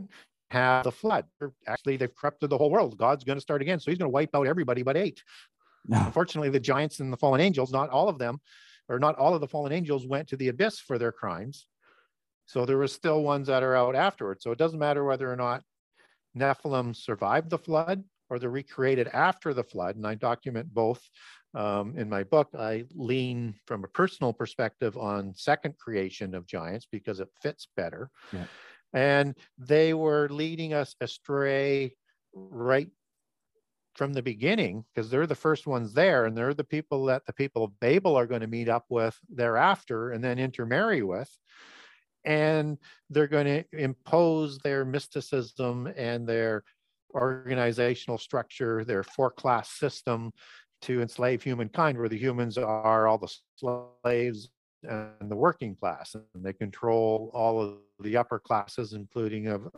Have the flood. Actually, they've corrupted the whole world. God's going to start again. So he's going to wipe out everybody but eight. No. Unfortunately, the giants and the fallen angels, not all of them, or not all of the fallen angels went to the abyss for their crimes. So there were still ones that are out afterwards. So it doesn't matter whether or not Nephilim survived the flood or they're recreated after the flood. And I document both um, in my book. I lean from a personal perspective on second creation of giants because it fits better. Yeah. And they were leading us astray right from the beginning because they're the first ones there and they're the people that the people of Babel are going to meet up with thereafter and then intermarry with. And they're going to impose their mysticism and their organizational structure, their four class system to enslave humankind, where the humans are all the slaves and the working class, and they control all of the upper classes, including of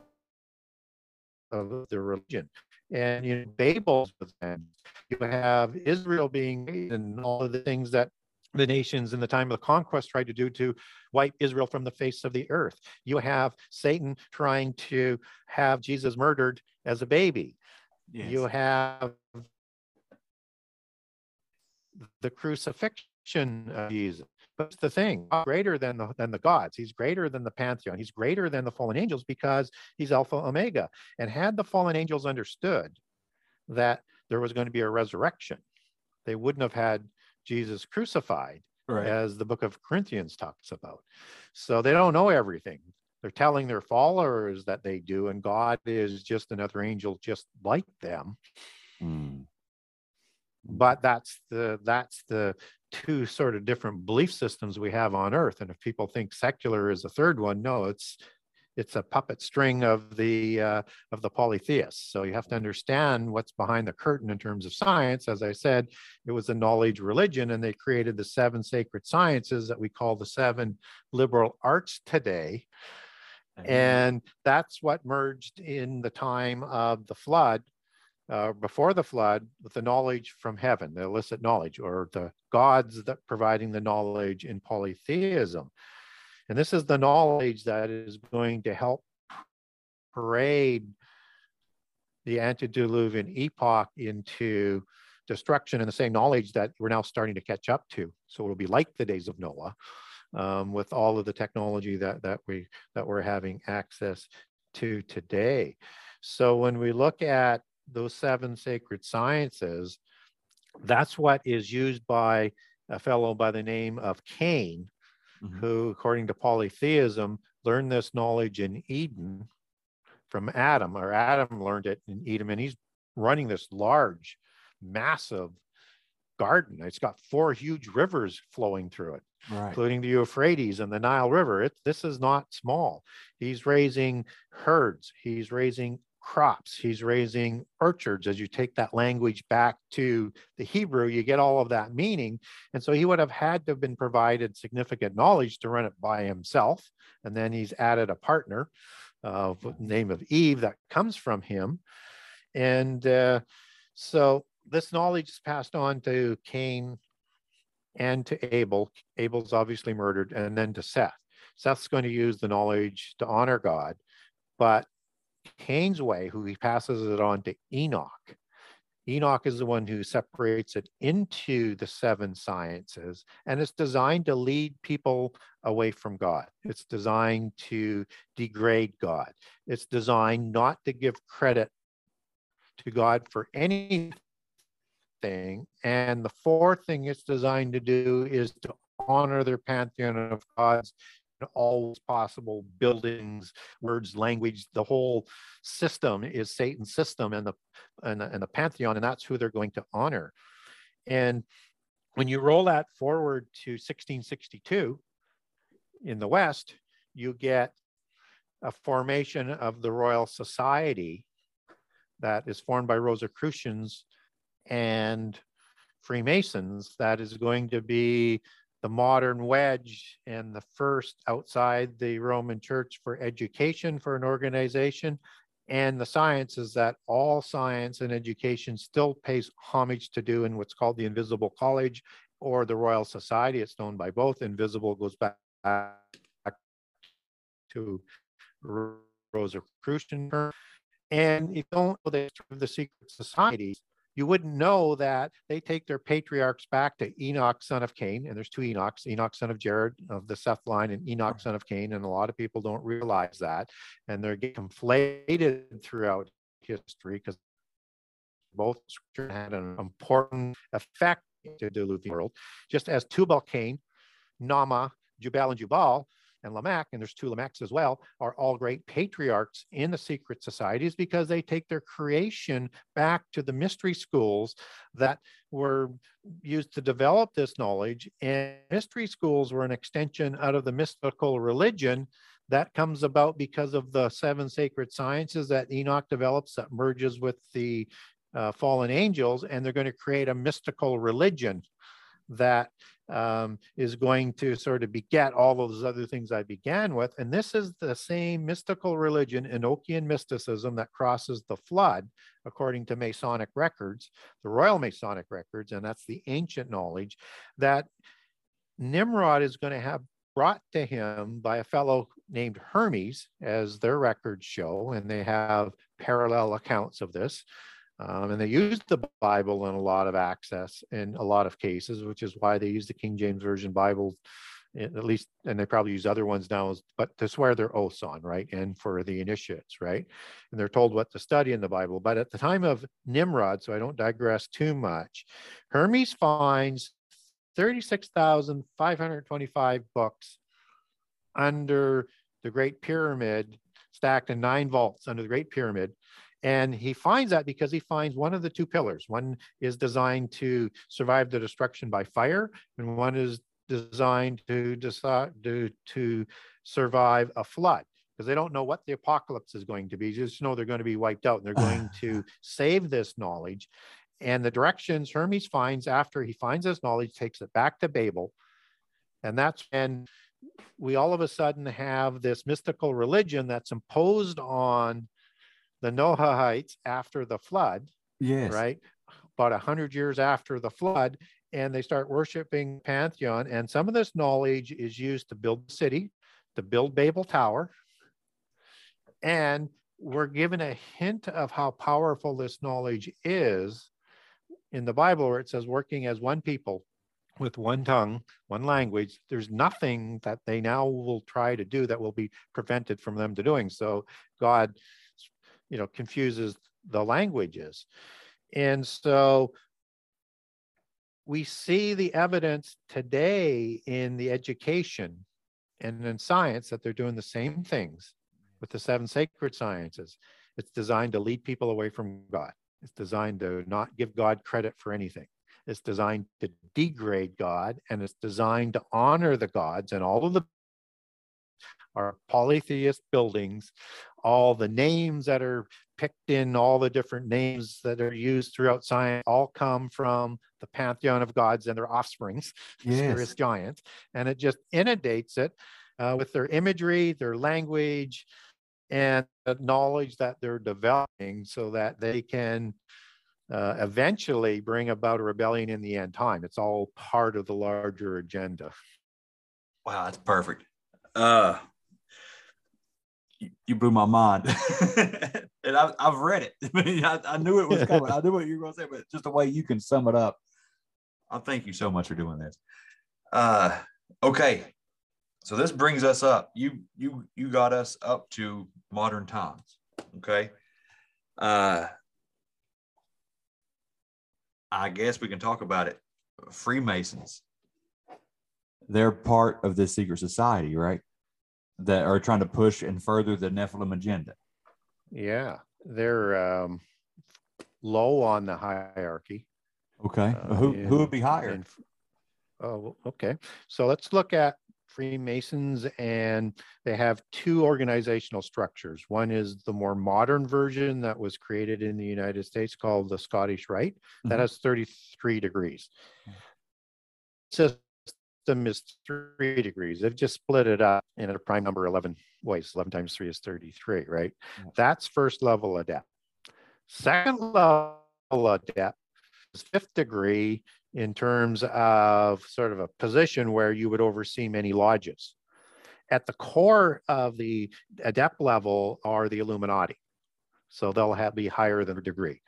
of the religion. And you know, Babel's. You have Israel being and all of the things that the nations in the time of the conquest tried to do to wipe Israel from the face of the earth. You have Satan trying to have Jesus murdered as a baby. Yes. You have the crucifixion of Jesus. But the thing, greater than the, than the gods. He's greater than the pantheon. He's greater than the fallen angels because he's Alpha Omega. And had the fallen angels understood that there was going to be a resurrection, they wouldn't have had Jesus crucified, Right. as the book of Corinthians talks about. So they don't know everything. They're telling their followers that they do, and God is just another angel just like them Mm. But that's the that's the two sort of different belief systems we have on earth. And if people think secular is the third one no it's it's a puppet string of the uh, of the polytheists. So you have to understand what's behind the curtain in terms of science. As i said it was a knowledge religion and they created the seven sacred sciences that we call the seven liberal arts today. And that's what merged in the time of the flood uh, before the flood with the knowledge from heaven, the illicit knowledge, or the gods that providing the knowledge in polytheism. And this is the knowledge that is going to help parade the antediluvian epoch into destruction and the same knowledge that we're now starting to catch up to. So it'll be like the days of Noah, um, with all of the technology that that we that we're having access to today. So when we look at those seven sacred sciences, that's what is used by a fellow by the name of Cain, Mhm. who, according to polytheism, learned this knowledge in Eden from Adam, or Adam learned it in Eden, and he's running this large, massive garden. It's got four huge rivers flowing through it Right. including the Euphrates and the Nile River. It, this is not small. He's raising herds, he's raising crops, he's raising orchards. As you take that language back to the Hebrew, you get all of that meaning. And so he would have had to have been provided significant knowledge to run it by himself. And then he's added a partner, uh, name of Eve, that comes from him. And uh, so this knowledge is passed on to Cain and to Abel. Abel's obviously murdered, and then to Seth. Seth's going to use the knowledge to honor God, but Cain's way, who he passes it on to Enoch. Enoch is the one who separates it into the seven sciences, and it's designed to lead people away from God. It's designed to degrade God. It's designed not to give credit to God for anything. And the fourth thing it's designed to do is to honor their pantheon of gods all possible buildings, words, language. The whole system is Satan's system and the and, the- and the pantheon, and that's who they're going to honor. And when you roll that forward to 1662 in the West, you get a formation of the Royal Society that is formed by Rosicrucians and Freemasons that is going to be the modern wedge and the first outside the Roman Church for education for an organization. And the sciences that all science and education still pays homage to do in what's called the Invisible College or the Royal Society. It's known by both. Invisible goes back to Rosicrucian. And you don't know the, the secret societies, you wouldn't know that they take their patriarchs back to Enoch, son of Cain, and there's two Enochs, Enoch, son of Jared of the Seth line, and Enoch, son of Cain, and a lot of people don't realize that, and they're getting conflated throughout history because both had an important effect to the Diluvian world, just as Tubal Cain, Naamah, Jubal, and Jubal and Lamech, and there's two Lamechs as well, are all great patriarchs in the secret societies because they take their creation back to the mystery schools that were used to develop this knowledge. And mystery schools were an extension out of the mystical religion that comes about because of the seven sacred sciences that Enoch develops that merges with the uh, fallen angels, and they're going to create a mystical religion that um, is going to sort of beget all those other things I began with. And this is the same mystical religion, Enochian mysticism, that crosses the flood, according to Masonic records, the Royal Masonic records, and that's the ancient knowledge that Nimrod is going to have brought to him by a fellow named Hermes, as their records show, and they have parallel accounts of this. Um, and they use the Bible in a lot of access in a lot of cases, which is why they use the King James Version Bible, at least, and they probably use other ones now, but to swear their oaths on, right? And for the initiates, right? And they're told what to study in the Bible. But at the time of Nimrod, so I don't digress too much, Hermes finds 36,525 books under the Great Pyramid, stacked in nine vaults under the Great Pyramid. And he finds that because he finds one of the two pillars. One is designed to survive the destruction by fire, and one is designed to decide to, to survive a flood because they don't know what the apocalypse is going to be. just know they're going to be wiped out and they're going to save this knowledge. And the directions Hermes finds after he finds this knowledge takes it back to Babel. And that's when we all of a sudden have this mystical religion that's imposed on the Noahites after the flood. Yes. Right. About a hundred years after the flood, and they start worshiping Pantheon. And some of this knowledge is used to build the city, to build Babel Tower. And we're given a hint of how powerful this knowledge is in the Bible, where it says, working as one people with one tongue, one language, there's nothing that they now will try to do that will be prevented from them to doing. So God you know, confuses the languages. And so we see the evidence today in the education and in science that they're doing the same things with the seven sacred sciences. It's designed to lead people away from God. It's designed to not give God credit for anything. It's designed to degrade God and it's designed to honor the gods and all of the our polytheist buildings, all the names that are picked in, all the different names that are used throughout science, all come from the pantheon of gods and their offsprings, yes. serious giants. And it just inundates it uh, with their imagery, their language, and the knowledge that they're developing so that they can uh, eventually bring about a rebellion in the end time. It's all part of the larger agenda. Wow, that's perfect. Uh, you blew my mind. and I, have read it. I, I, knew it was coming. I knew what you were going to say, but just the way you can sum it up. I thank you so much for doing this. Uh, okay, so this brings us up. You you you got us up to modern times. Okay. Uh, I guess we can talk about it. Freemasons. They're part of this secret society, right? That are trying to push and further the Nephilim agenda. Yeah, they're um, low on the hierarchy. Okay, uh, who who would be higher? And, oh, okay. So let's look at Freemasons, and they have two organizational structures. One is the more modern version that was created in the United States called the Scottish Rite, mm-hmm. that has 33 degrees. System is three degrees. They've just split it up in a prime number 11 ways. 11 times three is 33, right? Yeah. That's first level of adept. Second level adept is fifth degree in terms of sort of a position where you would oversee many lodges. At the core of the adept level are the Illuminati. So they'll have be higher than a degree.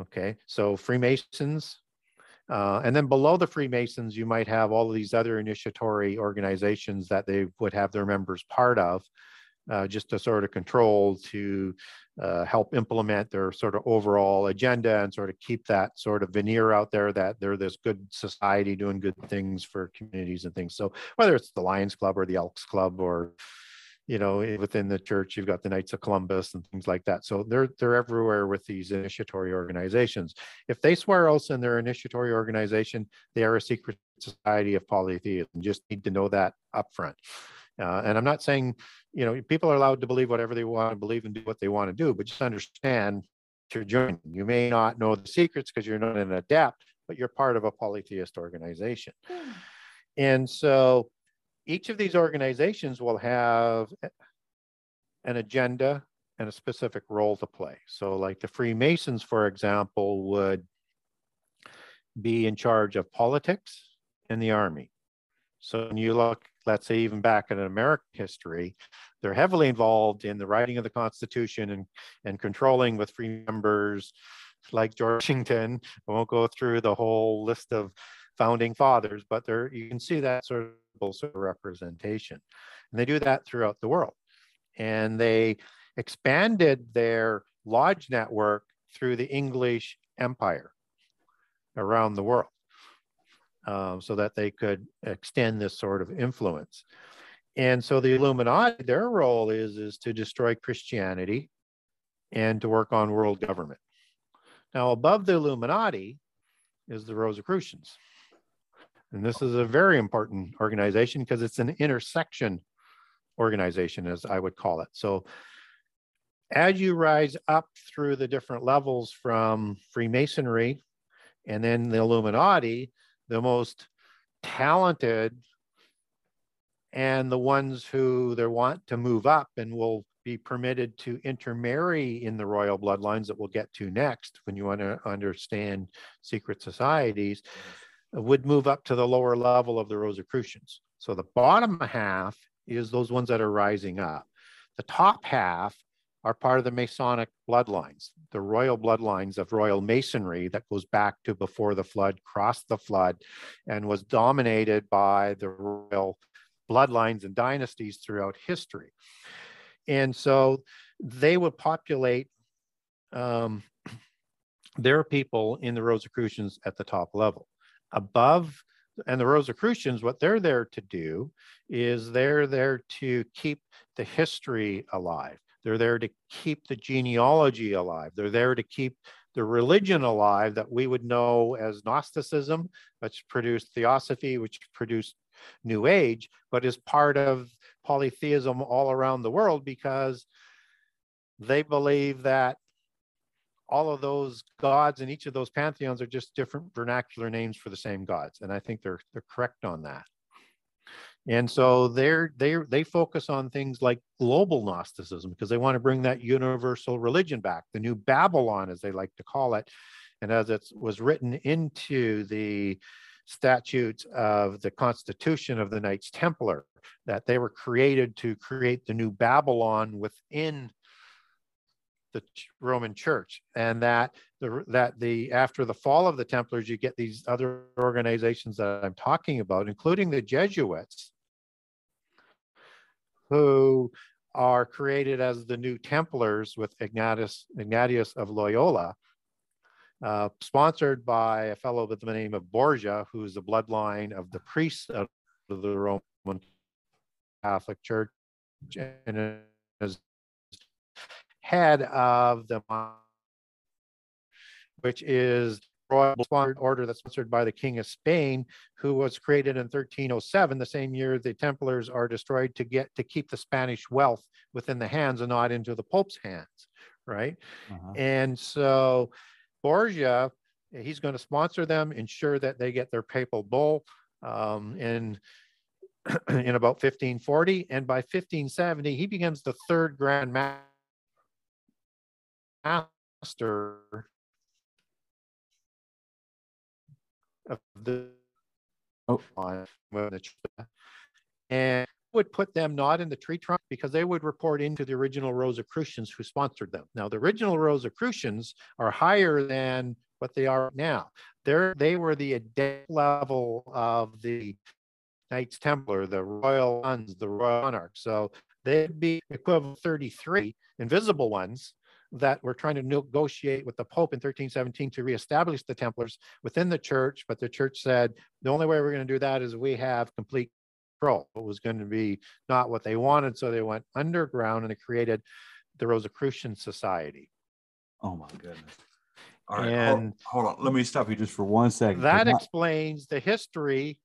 Okay, so Freemasons, uh, and then below the Freemasons, you might have all of these other initiatory organizations that they would have their members part of. uh, just to sort of control to uh, help implement their sort of overall agenda and sort of keep that sort of veneer out there that they're this good society doing good things for communities and things. So whether it's the Lions Club or the Elks Club or you know within the church you've got the Knights of Columbus and things like that. So they're they're everywhere with these initiatory organizations. If they swear else in their initiatory organization, they are a secret society of polytheism. Just need to know that upfront. Uh, and I'm not saying, you know, people are allowed to believe whatever they want to believe and do what they want to do, but just understand you're joining. You may not know the secrets because you're not an adept, but you're part of a polytheist organization. And so each of these organizations will have an agenda and a specific role to play. So like the Freemasons, for example, would be in charge of politics and the army. So when you look let's say even back in American history, they're heavily involved in the writing of the Constitution and, and controlling with free members like George Washington. I won't go through the whole list of founding fathers, but there you can see that sort of, representation. And they do that throughout the world. And they expanded their lodge network through the English Empire around the world um, so that they could extend this sort of influence. And so the Illuminati, their role is, is to destroy Christianity and to work on world government. Now, above the Illuminati is the Rosicrucians. And this is a very important organization because it's an intersection organization, as I would call it. So as you rise up through the different levels from Freemasonry and then the Illuminati, the most talented and the ones who they want to move up and will be permitted to intermarry in the royal bloodlines that we'll get to next when you want to understand secret societies would move up to the lower level of the Rosicrucians. So the bottom half is those ones that are rising up. The top half are part of the Masonic bloodlines, the royal bloodlines of royal masonry that goes back to before the flood, crossed the flood, and was dominated by the royal bloodlines and dynasties throughout history. And so they would populate um, their people in the Rosicrucians at the top level. Above, and the Rosicrucians, what they're there to do is they're there to keep the history alive. They're there to keep the genealogy alive. They're there to keep the religion alive that we would know as Gnosticism, which produced Theosophy, which produced New Age, but is part of polytheism all around the world because they believe that all of those gods and each of those pantheons are just different vernacular names for the same gods. And I think they're, they're correct on that. And so they're they they focus on things like global Gnosticism because they want to bring that universal religion back, the new Babylon, as they like to call it, and as it was written into the statutes of the Constitution of the Knights Templar, that they were created to create the new Babylon within the Roman Church, and that the that the after the fall of the Templars, you get these other organizations that I'm talking about, including the Jesuits, who are created as the new Templars with Ignatius Ignatius of Loyola, uh, sponsored by a fellow by the name of Borgia, who's the bloodline of the priests of the Roman Catholic Church, and is head of the which is royal sponsored order that's sponsored by the King of Spain, who was created in 1307, the same year the Templars are destroyed to get to keep the Spanish wealth within the hands and not into the Pope's hands, right? Uh-huh. And so Borgia, he's going to sponsor them, ensure that they get their papal bull, um, in in about 1540, and by 1570 he becomes the third Grand Master master of the oh. and would put them not in the tree trunk because they would report into the original Rosicrucians who sponsored them. Now, the original Rosicrucians are higher than what they are now. They're, they were the adept level of the Knights Templar, the royal Ones, the royal monarchs. So they'd be equivalent 33 invisible ones that were trying to negotiate with the Pope in 1317 to reestablish the Templars within the church. But the church said the only way we're going to do that is we have complete control. It was going to be not what they wanted. So they went underground and they created the Rosicrucian Society. Oh my goodness. All right, And- hold, hold on. Let me stop you just for one second. That My- explains the history.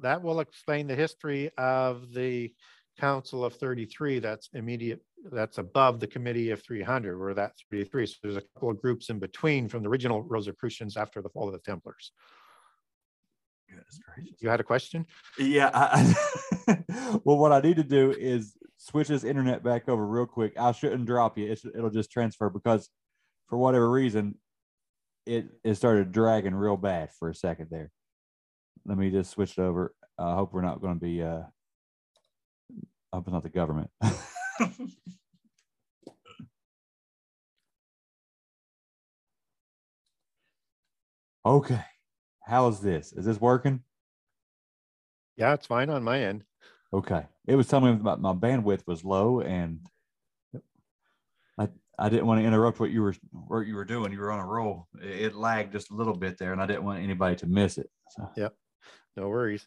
That will explain the history of the Council of 33 that's immediate, that's above the Committee of 300, where that 33. So there's a couple of groups in between from the original Rosicrucians after the fall of the Templars. You had a question? Yeah. I, well, what I need to do is switch this internet back over real quick. I shouldn't drop you. It should, it'll just transfer because for whatever reason, it, it started dragging real bad for a second there. Let me just switch it over. I hope we're not going to be, uh, I hope it's not the government. okay. How's this? Is this working? Yeah, it's fine on my end. Okay. It was telling me my, my bandwidth was low and I I didn't want to interrupt what you were what you were doing. You were on a roll. It, it lagged just a little bit there and I didn't want anybody to miss it. So, Yep. No worries.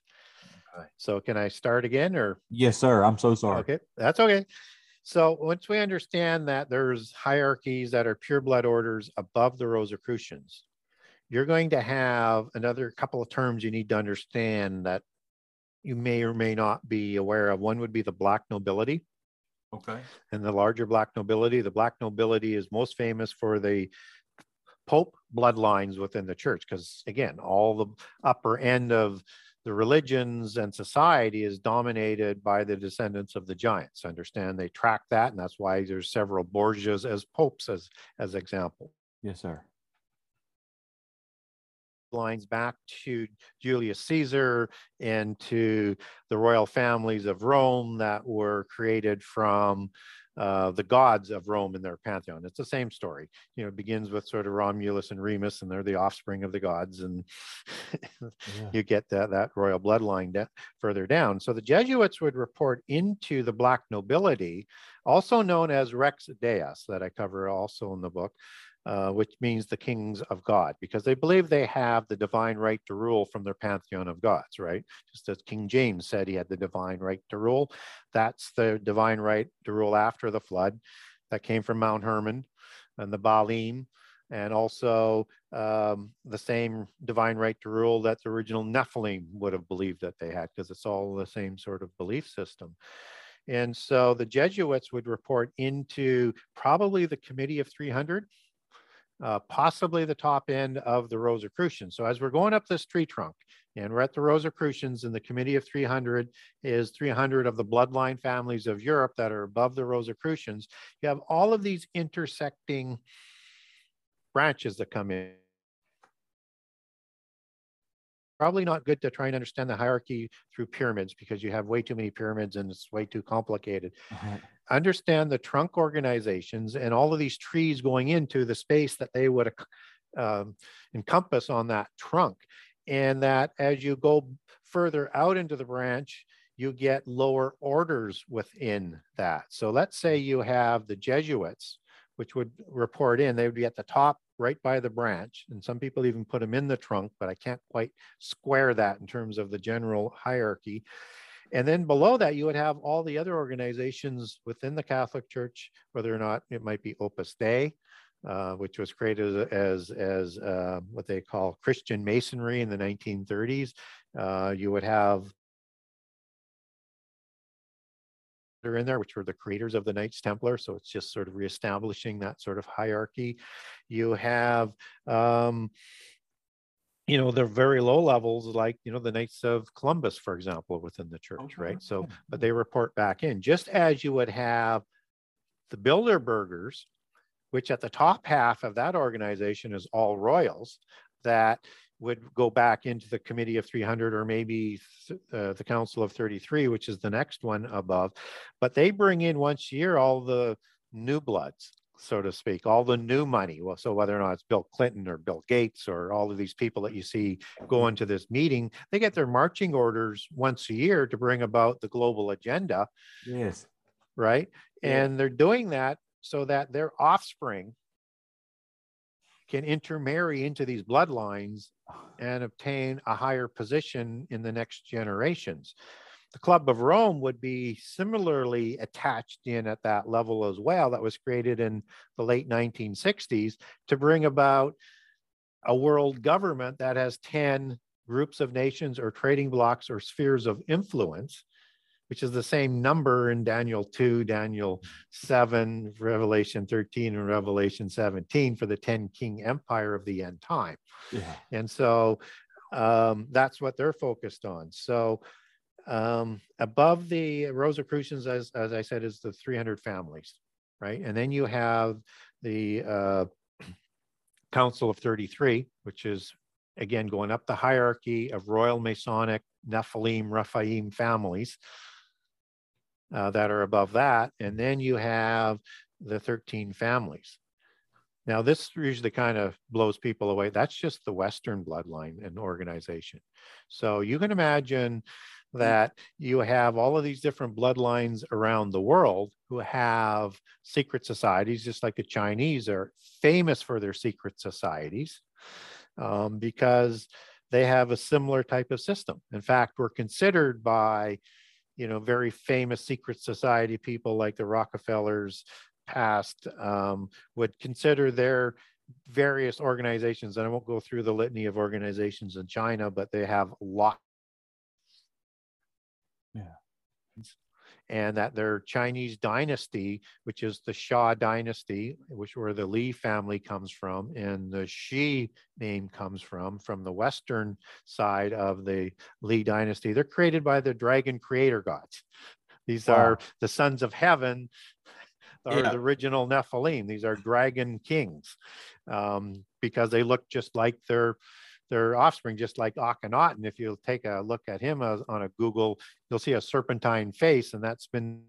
So can I start again or? yes, sir. I'm so sorry. Okay, that's okay. So once we understand that there's hierarchies that are pure blood orders above the Rosicrucians, you're going to have another couple of terms you need to understand that you may or may not be aware of. One would be the black nobility Okay. and the larger black nobility. The black nobility is most famous for the Pope bloodlines within the church, because again, all the upper end of the religions and society is dominated by the descendants of the giants. Understand they track that, and that's why there's several Borgias as popes as as example. Yes, sir. lines back to Julius Caesar and to the royal families of Rome that were created from uh, the gods of Rome in their pantheon. It's the same story. You know, it begins with sort of Romulus and Remus, and they're the offspring of the gods, and Yeah. you get that that royal bloodline da- further down. So the Jesuits would report into the black nobility, also known as Rex Deus, that I cover also in the book, uh, which means the kings of God, because they believe they have the divine right to rule from their pantheon of gods, right? Just as King James said he had the divine right to rule. That's the divine right to rule after the flood that came from Mount Hermon and the Baalim, and also um, the same divine right to rule that the original Nephilim would have believed that they had, because it's all the same sort of belief system. And so the Jesuits would report into probably the Committee of 300, uh, possibly the top end of the Rosicrucians. So as we're going up this tree trunk, and we're at the Rosicrucians, and the Committee of 300 is 300 of the bloodline families of Europe that are above the Rosicrucians. You have all of these intersecting branches that come in. Probably not good to try and understand the hierarchy through pyramids because you have way too many pyramids and it's way too complicated Right. understand the trunk organizations and all of these trees going into the space that they would um, encompass on that trunk. And that as you go further out into the branch, you get lower orders within that. So let's say you have the Jesuits, which would report in, they would be at the top right by the branch. And some people even put them in the trunk, but I can't quite square that in terms of the general hierarchy. And then below that, you would have all the other organizations within the Catholic Church, whether or not it might be Opus Dei, uh, which was created as as uh, what they call Christian Masonry in the 1930s. Uh, you would have are in there, which were the creators of the Knights Templar. So it's just sort of reestablishing that sort of hierarchy. You have um, you know, they're very low levels, like, you know, the Knights of Columbus, for example, within the church, Okay, right? So, but they report back in, just as you would have the Bilderbergers, which at the top half of that organization is all royals that would go back into the Committee of 300 or maybe th- uh, the Council of 33, which is the next one above. But they bring in once a year all the new bloods, so to speak, all the new money. Well, so whether or not it's Bill Clinton or Bill Gates or all of these people that you see going to this meeting, they get their marching orders once a year to bring about the global agenda. Yes. right? Yeah. And they're doing that so that their offspring can intermarry into these bloodlines ah. and obtain a higher position in the next generations. The Club of Rome would be similarly attached in at that level as well, that was created in the late 1960s to bring about a world government that has 10 groups of nations or trading blocks or spheres of influence, which is the same number in Daniel 2, Daniel 7, Revelation 13, and Revelation 17 for the 10 king empire of the end time. Yeah. And so um, that's what they're focused on. So um, above the Rosicrucians, as, as I said, is the 300 families, right? And then you have the uh, Council of 33, which is again going up the hierarchy of Royal Masonic, Nephilim, Rephaim families uh, that are above that. And then you have the 13 families. Now, this usually kind of blows people away. That's just the Western bloodline and organization. So you can imagine that you have all of these different bloodlines around the world who have secret societies, just like the Chinese are famous for their secret societies um, because they have a similar type of system. In fact, we're considered by, you know, very famous secret society people like the Rockefellers past um, would consider their various organizations, and I won't go through the litany of organizations in China, but they have lots and that their Chinese dynasty, which is the Xia dynasty, which where the Li family comes from, and the Shi name comes from, from the western side of the Li dynasty. They're created by the dragon creator gods. These Wow. are the sons of heaven, are Yeah. the original Nephilim. These are dragon kings um, because they look just like their their offspring, just like Akhenaten. If you take a look at him on a Google, you'll see a serpentine face, and that's been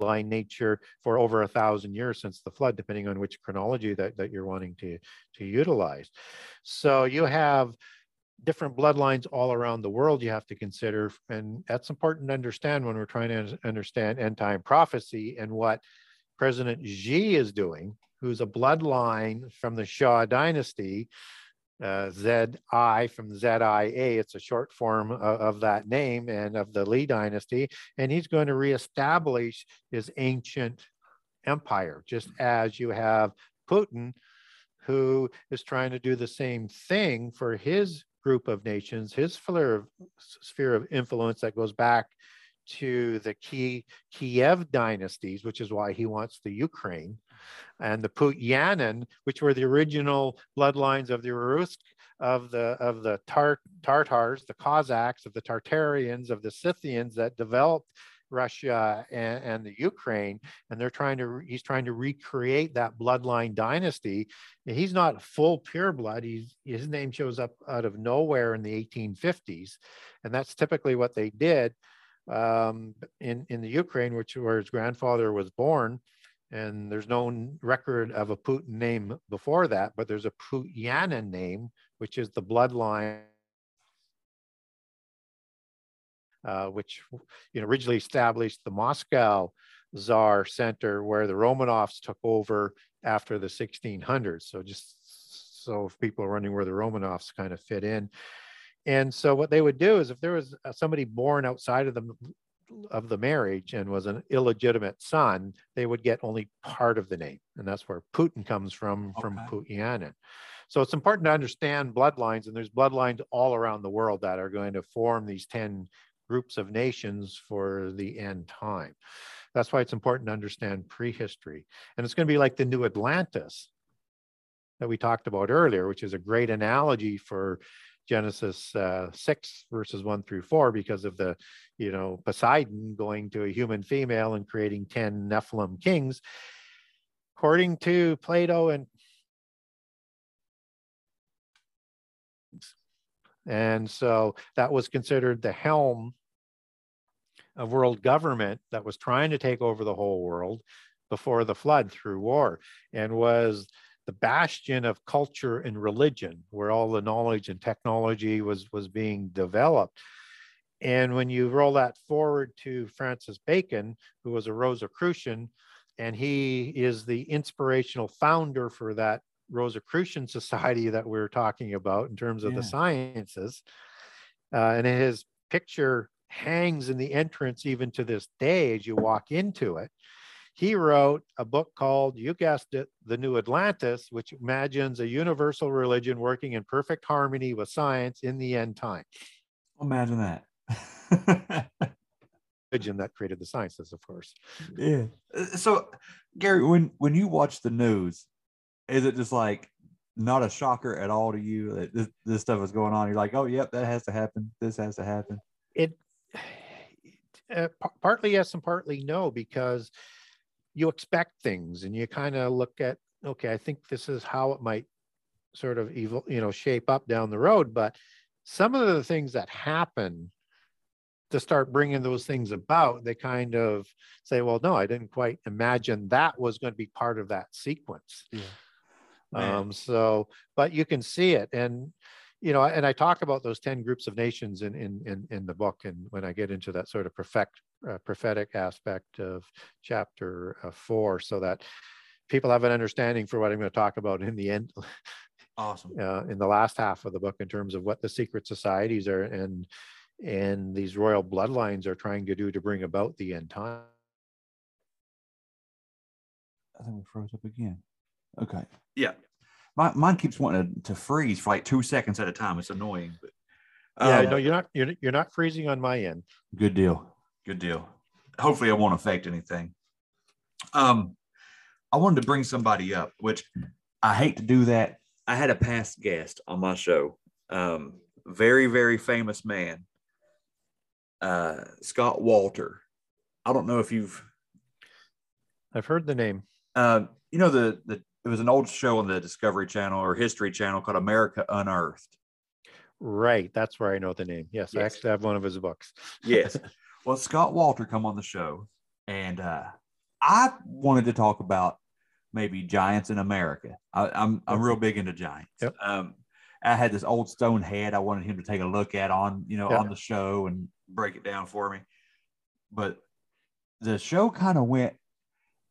line nature for over a thousand years since the flood, depending on which chronology that, that you're wanting to, to utilize. So you have different bloodlines all around the world you have to consider, and that's important to understand when we're trying to understand end time prophecy and what President Xi is doing, who's a bloodline from the Xia dynasty, uh, ZI from ZIA. It's a short form of, of that name and of the Li dynasty. And he's going to reestablish his ancient empire, just as you have Putin, who is trying to do the same thing for his group of nations, his sphere of, sphere of influence that goes back to the Kiev, Kiev dynasties, which is why he wants the Ukraine, and the Putyanin, which were the original bloodlines of the Uruk, of the of the Tar- Tartars, the Cossacks, of the Tartarians, of the Scythians that developed Russia and, and the Ukraine, and they're trying to he's trying to recreate that bloodline dynasty. And he's not full pure blood. He's his name shows up out of nowhere in the 1850s, and that's typically what they did um, in in the Ukraine, which where his grandfather was born. And there's no record of a Putin name before that, but there's a Putyanin name, which is the bloodline uh, which you know originally established the Moscow Tsar Center, where the Romanovs took over after the 1600s. So just so if people are wondering where the Romanovs kind of fit in, and so what they would do is if there was uh, somebody born outside of the of the marriage and was an illegitimate son, they would get only part of the name, and that's where Putin comes from from Okay. Putyanin. So it's important to understand bloodlines, and there's bloodlines all around the world that are going to form these 10 groups of nations for the end time. That's why it's important to understand prehistory. And it's going to be like the new Atlantis that we talked about earlier, which is a great analogy for Genesis uh, 6 verses 1 through 4 because of the, you know, Poseidon going to a human female and creating 10 Nephilim kings. According to Plato and and so that was considered the helm of world government that was trying to take over the whole world before the flood through war and was the bastion of culture and religion where all the knowledge and technology was was being developed And when you roll that forward to Francis Bacon, who was a Rosicrucian, and he is the inspirational founder for that Rosicrucian society that we are talking about in terms of Yeah. the sciences. Uh, and his picture hangs in the entrance even to this day as you walk into it. He wrote a book called, you guessed it, The New Atlantis, which imagines a universal religion working in perfect harmony with science in the end time. Imagine that. Religion that created the sciences, of course. yeah. So, Gary, when when you watch the news, is it just like not a shocker at all to you that this, this stuff is going on? You're like, oh, yep, that has to happen. This has to happen. It uh, p- partly yes and partly no, because you expect things and you kind of look at, okay, I think this is how it might sort of evil, you know, shape up down the road. But some of the things that happen to start bringing those things about, they kind of say, well, no, I didn't quite imagine that was going to be part of that sequence. Man. Um, so, but you can see it, and you know, and I talk about those ten groups of nations in in in, in the book, and when I get into that sort of perfect uh, prophetic aspect of chapter uh, four, so that people have an understanding for what I'm going to talk about in the end, Awesome. uh, in the last half of the book, in terms of what the secret societies are and and these royal bloodlines are trying to do to bring about the end time. I think we froze up again. Okay. Yeah. My, mine keeps wanting to freeze for like two seconds at a time. It's annoying, but Yeah, um, no, you're not you're, you're not freezing on my end. good deal. Good deal. Hopefully, it won't affect anything. Um, I wanted to bring somebody up, which I hate to do that. I had a past guest on my show. Um, very, very famous man, uh, Scott Wolter. I don't know if you've, I've heard the name. uh, you know, the the it was an old show on the Discovery Channel or History Channel called America Unearthed. Right, that's where I know the name. Yes, I actually have one of his books. Yes. Well, Scott Wolter come on the show, and uh, I wanted to talk about maybe giants in America. I, I'm I'm real big into giants. Yep. Um, I had this old stone head I wanted him to take a look at on you know Yeah. on the show, and Break it down for me. but the show kind of went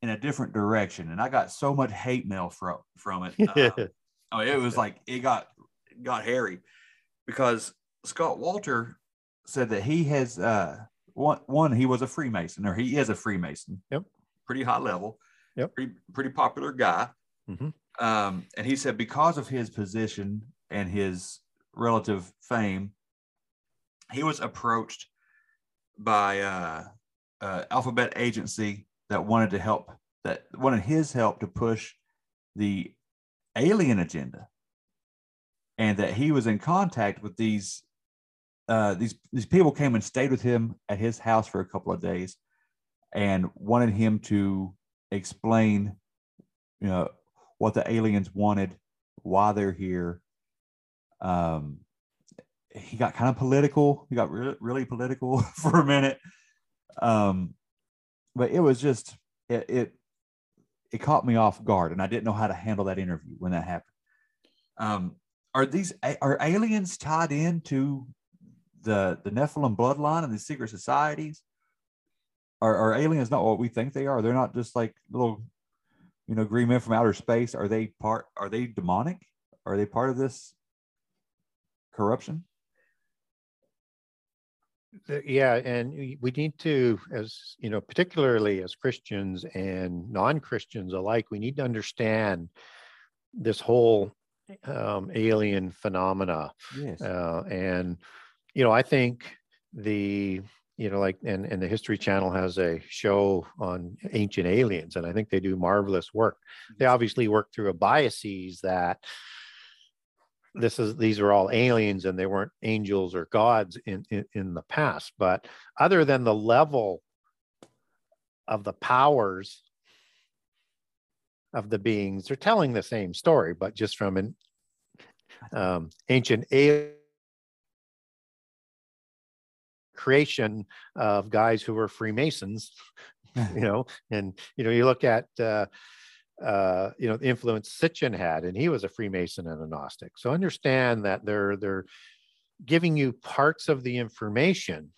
in a different direction, and I got so much hate mail from from it. Uh, Oh, it was like it got got hairy because Scott Wolter said that he has uh one one he was a Freemason or he is a Freemason. Yep. Pretty high level, Yep. pretty pretty popular guy. Mhm. Um, And he said because of his position and his relative fame, he was approached by uh, uh, alphabet agency that wanted to help that wanted his help to push the alien agenda. And that he was in contact with these uh, these these people came and stayed with him at his house for a couple of days and wanted him to explain you know what the aliens wanted why they're here. Um he got kind of political. He got really, really political for a minute. Um but it was just it, it it caught me off guard and i didn't know how to handle that interview when that happened. Um are these are aliens tied into the the nephilim bloodline and the secret societies? Are, are aliens not what we think they are? They're not just like little you know green men from outer space. Are they part are they demonic? Are they part of this corruption Yeah, and we need to, as you know, particularly as Christians and non-Christians alike, we need to understand this whole um, alien phenomena. yes Uh, and you know, I think the you know, like, and and the History Channel has a show on ancient aliens, and I think they do marvelous work. They obviously work through a biases that this is these are all aliens and they weren't angels or gods in, in in the past but other than the level of the powers of the beings they're telling the same story but just from an um, ancient alien creation of guys who were freemasons you know and you know you look at uh, uh, you know, the influence Sitchin had, and he was a Freemason and a Gnostic. So understand that they're they're giving you parts of the information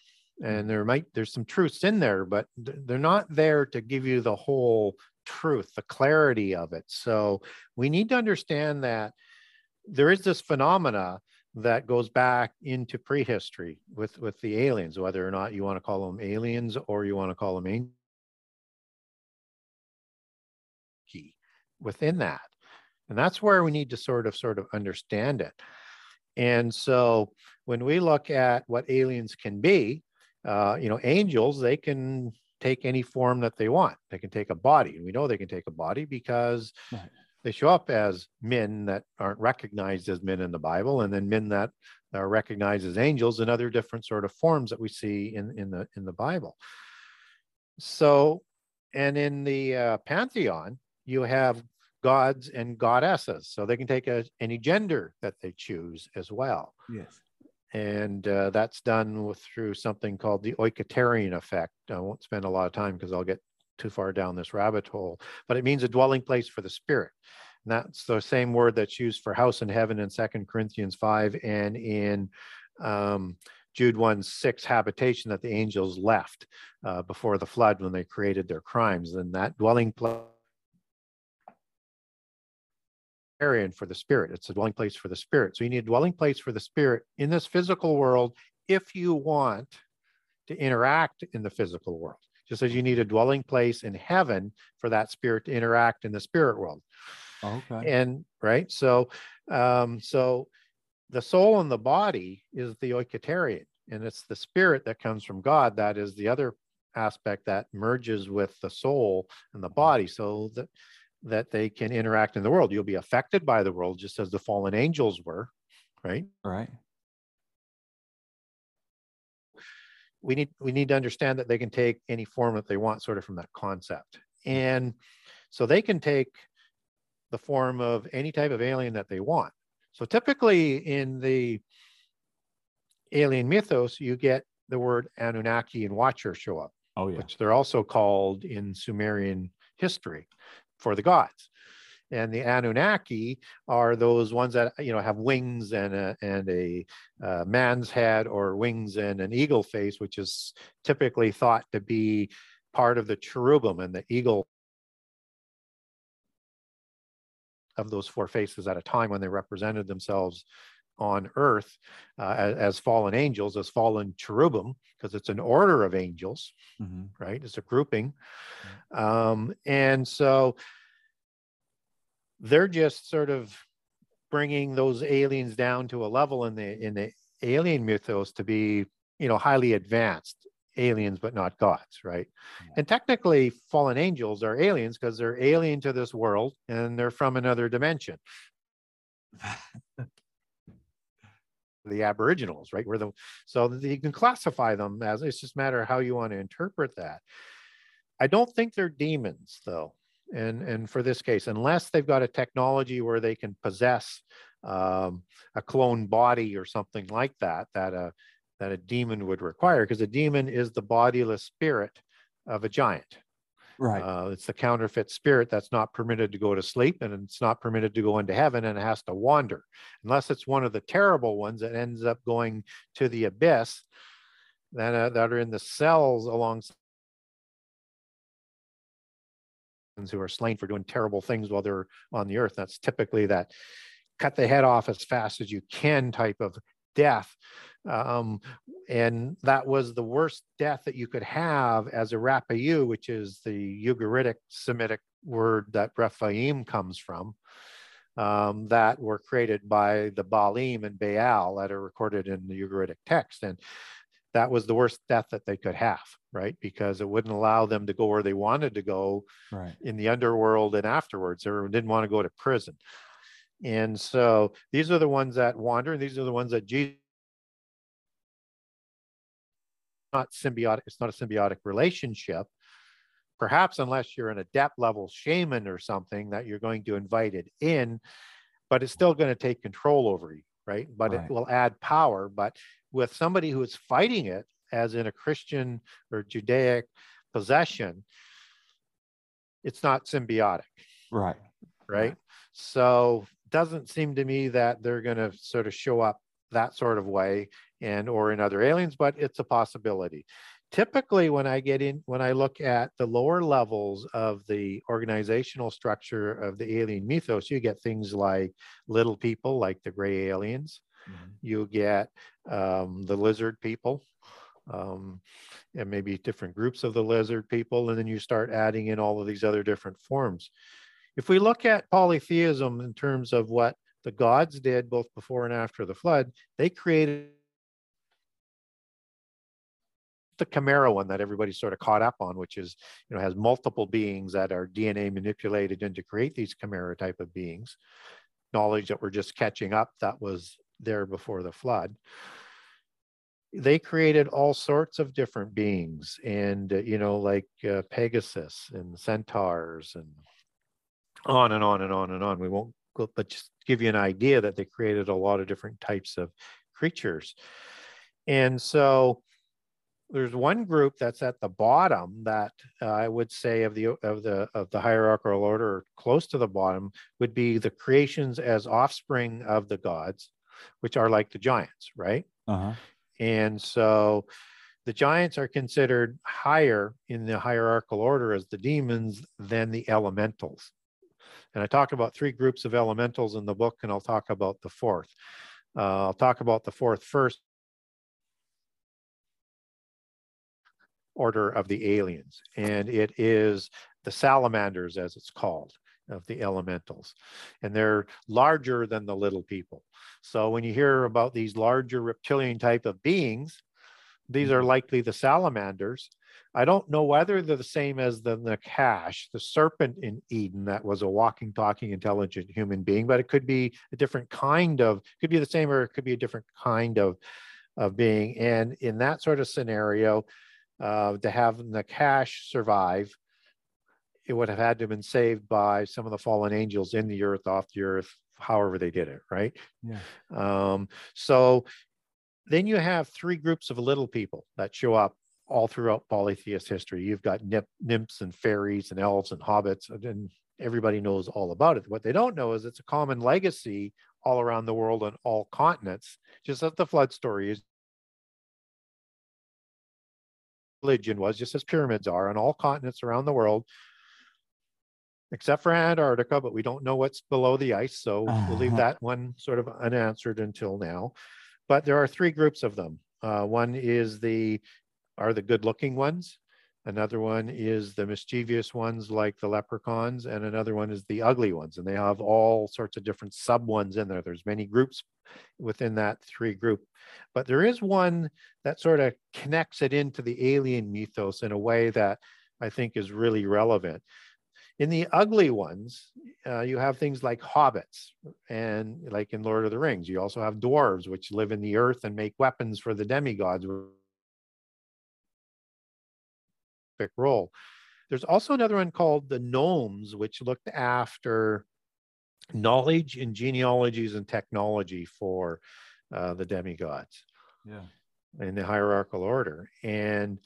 and there might there's some truths in there but they're not there to give you the whole truth the clarity of it so we need to understand that there is this phenomena that goes back into prehistory with with the aliens whether or not you want to call them aliens or you want to call them within that. And that's where we need to sort of sort of understand it. And so when we look at what aliens can be uh, you know angels they can take any form that they want. They can take a body and we know they can take a body because Right. they show up as men that aren't recognized as men in the bible and then men that are recognized as angels and other different sort of forms that we see in in the in the bible. So and in the uh, pantheon you have gods and goddesses so they can take a, any gender that they choose as well Yes. and uh, that's done with, through something called the Oiketerion effect. I won't spend a lot of time because I'll get too far down this rabbit hole, but it means a dwelling place for the spirit. And that's the same word that's used for house in heaven in Second Corinthians 5 and in um, Jude 1 6 habitation that the angels left uh, before the flood when they created their crimes. And that dwelling place For the spirit. It's a dwelling place for the spirit. So you need a dwelling place for the spirit in this physical world if you want to interact in the physical world. Just as you need a dwelling place in heaven for that spirit to interact in the spirit world. Okay. And right, so um, so the soul and the body is the oiketerion, and it's the spirit that comes from God that is the other aspect that merges with the soul and the body, so that that they can interact in the world. You'll be affected by the world just as the fallen angels were, right? right. we need we need to understand that they can take any form that they want sort of from that concept and so they can take the form of any type of alien that they want so typically in the alien mythos you get the word anunnaki and watcher show up Oh yeah. which they're also called in sumerian history for the gods. And the anunnaki are those ones that you know have wings and a, and a uh, man's head or wings and an eagle face which is typically thought to be part of the cherubim and the eagle of those four faces at a time when they represented themselves on earth uh, as, as fallen angels as fallen cherubim because it's an order of angels hmm right? It's a grouping. Um, and so they're just sort of bringing those aliens down to a level in the in the alien mythos to be, you know, highly advanced aliens, but not gods, right? And technically, fallen angels are aliens because they're alien to this world and they're from another dimension. the aboriginals right? Where the so you can classify them as it's just a matter of how you want to interpret that. I don't think they're demons though and and for this case unless they've got a technology where they can possess um, a clone body or something like that that a that a demon would require because a demon is the bodiless spirit of a giant Right. uh, it's the counterfeit spirit that's not permitted to go to sleep and it's not permitted to go into heaven and it has to wander. Unless it's one of the terrible ones that ends up going to the abyss that, uh, that are in the cells alongside who are slain for doing terrible things while they're on the earth. That's typically that cut the head off as fast as you can type of death. Um, and that was the worst death that you could have as a Rapayu, which is the Ugaritic Semitic word that Rephaim comes from, um, that were created by the Baalim and Baal that are recorded in the Ugaritic text. And that was the worst death that they could have, right? Because it wouldn't allow them to go where they wanted to go Right. in the underworld and afterwards. They didn't want to go to prison. And so these are the ones that wander, and these are the ones that Jesus not symbiotic, it's not a symbiotic relationship. Perhaps unless you're an adept level shaman or something that you're going to invite it in, but it's still going to take control over you, right? But Right. it will add power. But with somebody who is fighting it, as in a Christian or Judaic possession, it's not symbiotic Right. right? So doesn't seem to me that they're going to sort of show up that sort of way and or in other aliens, but it's a possibility. Typically, when I get in, when I look at the lower levels of the organizational structure of the alien mythos, you get things like little people, like the gray aliens. Mhm. You get um, the lizard people, um, and maybe different groups of the lizard people, and then you start adding in all of these other different forms. If we look at polytheism in terms of what the gods did both before and after the flood, they created the chimera one that everybody's sort of caught up on, which is, you know, has multiple beings that are DNA manipulated in to create these chimera type of beings. Knowledge that we're just catching up that was there before the flood. They created all sorts of different beings, and uh, you know, like uh, Pegasus and centaurs, and on and on and on and on. We won't go, but just give you an idea that they created a lot of different types of creatures. And so there's one group that's at the bottom that uh, I would say of the of the of the hierarchical order, close to the bottom, would be the creations as offspring of the gods, which are like the giants, right? Uh-huh. And so the giants are considered higher in the hierarchical order as the demons than the elementals. And I talk about three groups of elementals in the book, and I'll talk about the fourth. Uh, I'll talk about the fourth first. Order of the aliens, and it is the salamanders, as it's called, of the elementals. And they're larger than the little people. So when you hear about these larger reptilian type of beings, these are likely the salamanders. I don't know whether they're the same as the Nakash, the serpent in Eden that was a walking, talking, intelligent human being, but it could be a different kind of, could be the same or it could be a different kind of, of being. And in that sort of scenario, uh, to have Nakash survive, it would have had to have been saved by some of the fallen angels in the earth, off the earth, however they did it, right? Yeah. Um, so then you have three groups of little people that show up all throughout polytheist history. You've got nyp- nymphs and fairies and elves and hobbits, and- everybody knows all about it. What they don't know is it's a common legacy all around the world on all continents, just as the flood story is. Religion was just as pyramids are on all continents around the world, except for Antarctica, but we don't know what's below the ice. So we'll leave that one sort of unanswered until now. But there are three groups of them. Uh, one is the are the good looking ones. Another one is the mischievous ones like the leprechauns, and another one is the ugly ones. And they have all sorts of different sub ones in there. There's many groups within that three group. But there is one that sort of connects it into the alien mythos in a way that I think is really relevant. In the ugly ones, uh, you have things like hobbits, and like in Lord of the Rings, you also have dwarves, which live in the earth and make weapons for the demigods. Role. There's also another one called the gnomes, which looked after knowledge and genealogies and technology for uh, the demigods Yeah. in the hierarchical order. And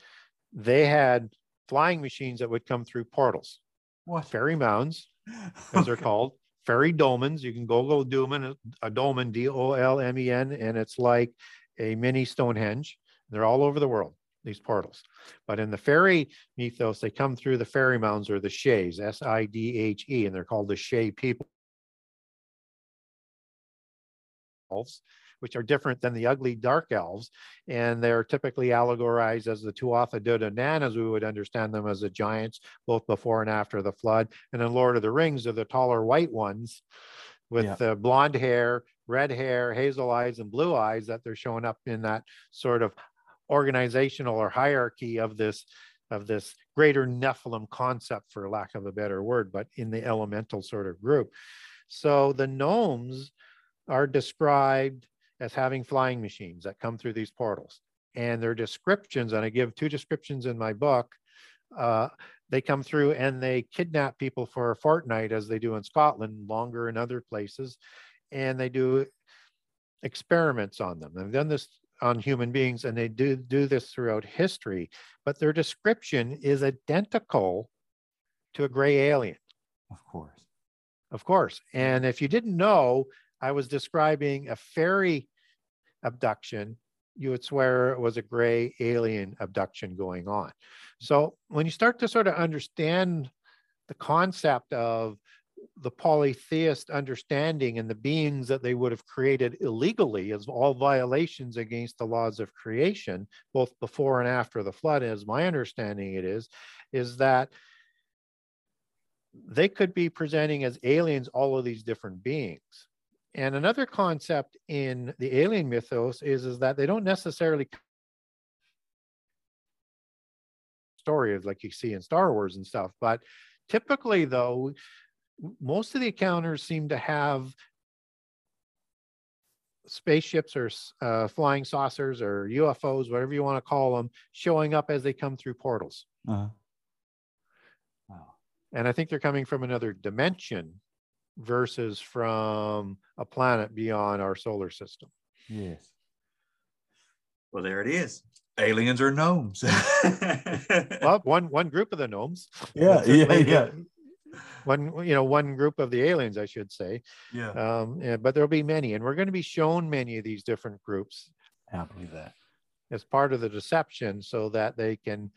they had flying machines that would come through portals, What? fairy mounds, as they're called, fairy dolmens. You can Google dolmen, a dolmen, D O L M E N, and it's like a mini Stonehenge. They're all over the world, these portals. But in the fairy mythos, they come through the fairy mounds or the Shays, S I D H E, and they're called the Shay people. elves, which are different than the ugly dark elves. And they're typically allegorized as the Tuatha De Danann, as we would understand them as the giants, both before and after the flood. And in Lord of the Rings, they're the taller white ones with Yeah. the blonde hair, red hair, hazel eyes, and blue eyes that they're showing up in that sort of organizational or hierarchy of this of this greater Nephilim concept, for lack of a better word, but in the elemental sort of group. So the gnomes are described as having flying machines that come through these portals. And their descriptions, and I give two descriptions in my book, uh, they come through and they kidnap people for a fortnight, as they do in Scotland, longer in other places. And they do experiments on them. They've done this on human beings and they do do this throughout history, but their description is identical to a gray alien. Of course. Of course. And if you didn't know, I was describing a fairy abduction, you would swear it was a gray alien abduction going on. So when you start to sort of understand the concept of the polytheist understanding and the beings that they would have created illegally as all violations against the laws of creation, both before and after the flood, as my understanding it is, is that they could be presenting as aliens all of these different beings. And another concept in the alien mythos is, is that they don't necessarily stories like you see in Star Wars and stuff, but typically though, most of the encounters seem to have spaceships or uh, flying saucers or UFOs, whatever you want to call them, showing up as they come through portals. Uh-huh. Wow. And I think they're coming from another dimension versus from a planet beyond our solar system. Yes. Well, there it is. Aliens or gnomes. well, one one group of the gnomes. Yeah, yeah, yeah one you know one group of the aliens i should say. Yeah. Um yeah, but there'll be many and we're going to be shown many of these different groups. I believe that. As part of the deception so that they can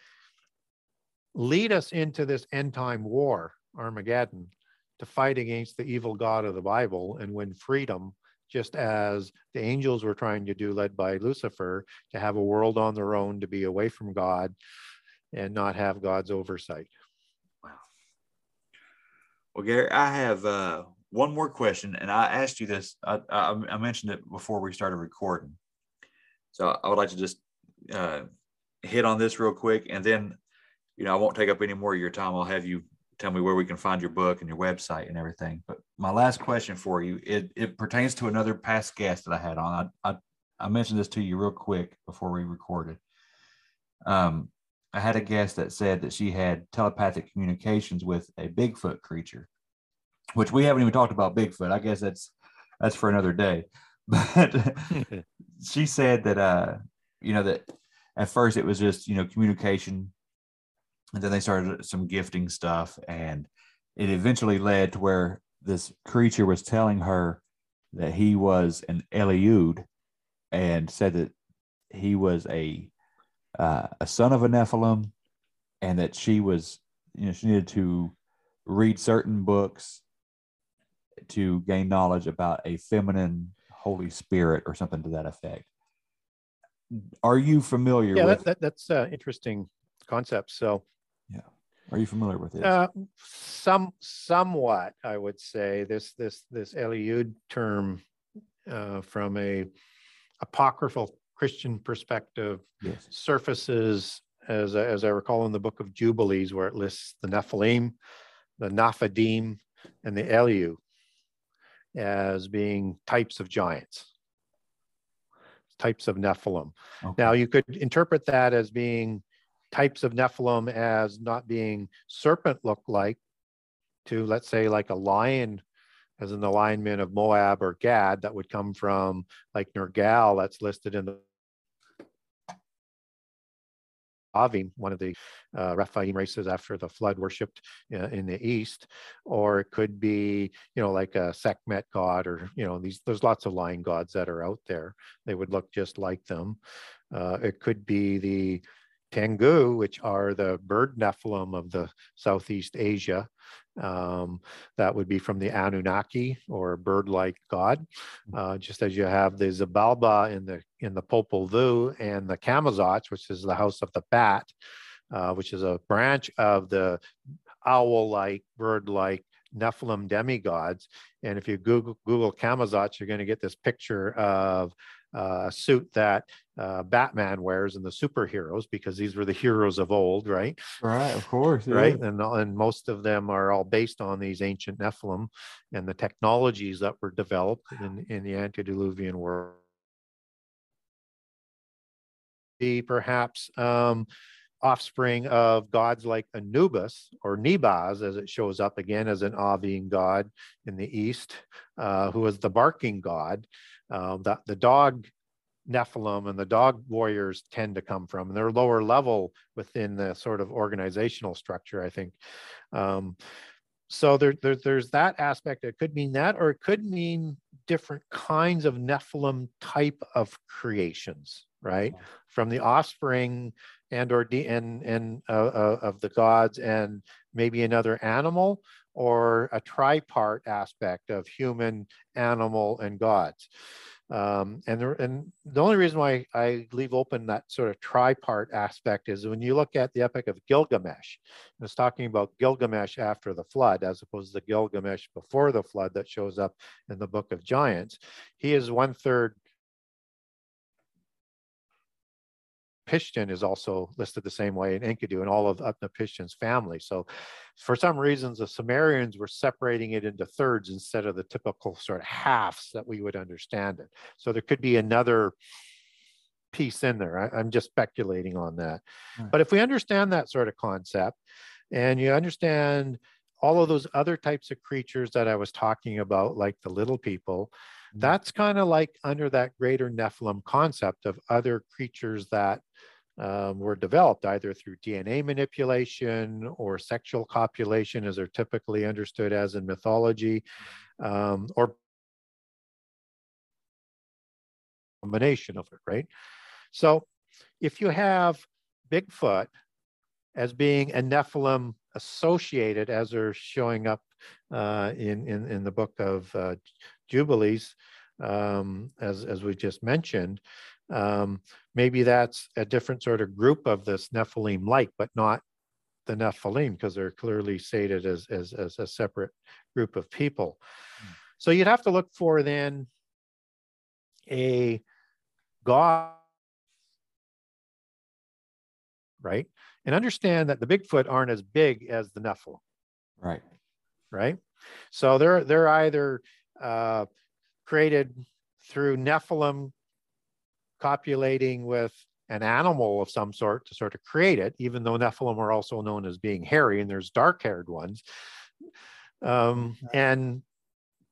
lead us into this end time war armageddon to fight against the evil god of the bible and win freedom just as the angels were trying to do led by lucifer to have a world on their own to be away from god and not have god's oversight well, Gary, I have uh, one more question, and I asked you this. I, I, I, mentioned it before we started recording, so I would like to just uh, hit on this real quick, and then, you know, I won't take up any more of your time. I'll have you tell me where we can find your book and your website and everything. But my last question for you, it, it pertains to another past guest that I had on. I, I, I mentioned this to you real quick before we recorded. Um, I had a guest that said that she had telepathic communications with a Bigfoot creature, which we haven't even talked about Bigfoot. I guess that's that's for another day. But she said that uh, you know, that at first it was just, you know, communication, and then they started some gifting stuff, and it eventually led to where this creature was telling her that he was an Eliud and said that he was a uh, a son of a Nephilim, and that she was, you know, she needed to read certain books to gain knowledge about a feminine Holy Spirit or something to that effect. Are you familiar yeah, with that, that, that's uh, interesting concept. So, yeah, are you familiar with it? Uh, some, somewhat, I would say this this this Eliud term uh, from a apocryphal Christian perspective yes. surfaces, as, as I recall in the book of Jubilees, where it lists the Nephilim, the Naphidim, and the Eliu as being types of giants, types of Nephilim. Okay. Now, you could interpret that as being types of Nephilim as not being serpent look like to, let's say, like a lion as an alignment of Moab or Gad that would come from like Nergal that's listed in the Avim, one of the uh, Rephaim races after the flood worshipped uh, in the east, or it could be, you know, like a Sekhmet god, or you know, these. There's lots of lion gods that are out there. They would look just like them. Uh, it could be the Tengu, which are the bird Nephilim of the Southeast Asia. Um, that would be from the Anunnaki or bird-like god. Uh, just as you have the Xibalba in the in the Popol Vuh and the Camazotz, which is the house of the bat, uh, which is a branch of the owl-like, bird-like Nephilim demigods. And if you Google Google Camazotz, you're going to get this picture of uh, suit that uh, Batman wears and the superheroes because these were the heroes of old, right? Right, of course. Yeah. Right. And, and most of them are all based on these ancient Nephilim and the technologies that were developed in, in the antediluvian world. The perhaps um, offspring of gods like Anubis or Nibhaz, as it shows up again as an Avian god in the east, uh, who was the barking god. Uh, the, the dog Nephilim and the dog warriors tend to come from. And they're lower level within the sort of organizational structure, I think. Um, so there, there, there's that aspect. It could mean that, or it could mean different kinds of Nephilim type of creations, right? From the offspring and or de- and and uh, uh, of the gods, and maybe another animal, or a tripart aspect of human, animal, and gods. Um, and, the, and the only reason why I leave open that sort of tripart aspect is when you look at the Epic of Gilgamesh, it's talking about Gilgamesh after the flood, as opposed to Gilgamesh before the flood that shows up in the Book of Giants. He is one third Pishtim is also listed the same way in Enkidu and all of Utnapishtim's family. So for some reasons, the Sumerians were separating it into thirds instead of the typical sort of halves that we would understand it. So there could be another piece in there. I, am just speculating on that. Right. But if we understand that sort of concept and you understand all of those other types of creatures that I was talking about, like the little people. That's kind of like under that greater Nephilim concept of other creatures that um, were developed either through DNA manipulation or sexual copulation, as they're typically understood as in mythology, um, or combination of it, right? So if you have Bigfoot as being a Nephilim associated, as they're showing up uh, in, in, in the book of uh, Jubilees, um, as, as we just mentioned, um, maybe that's a different sort of group of this Nephilim like, but not the Nephilim because they're clearly stated as, as, as a separate group of people. Mm. So you'd have to look for then a God, right? And understand that the Bigfoot aren't as big as the Nephilim. Right. Right. So they're they're either uh, created through Nephilim copulating with an animal of some sort to sort of create it, even though Nephilim are also known as being hairy and there's dark haired ones. Um, and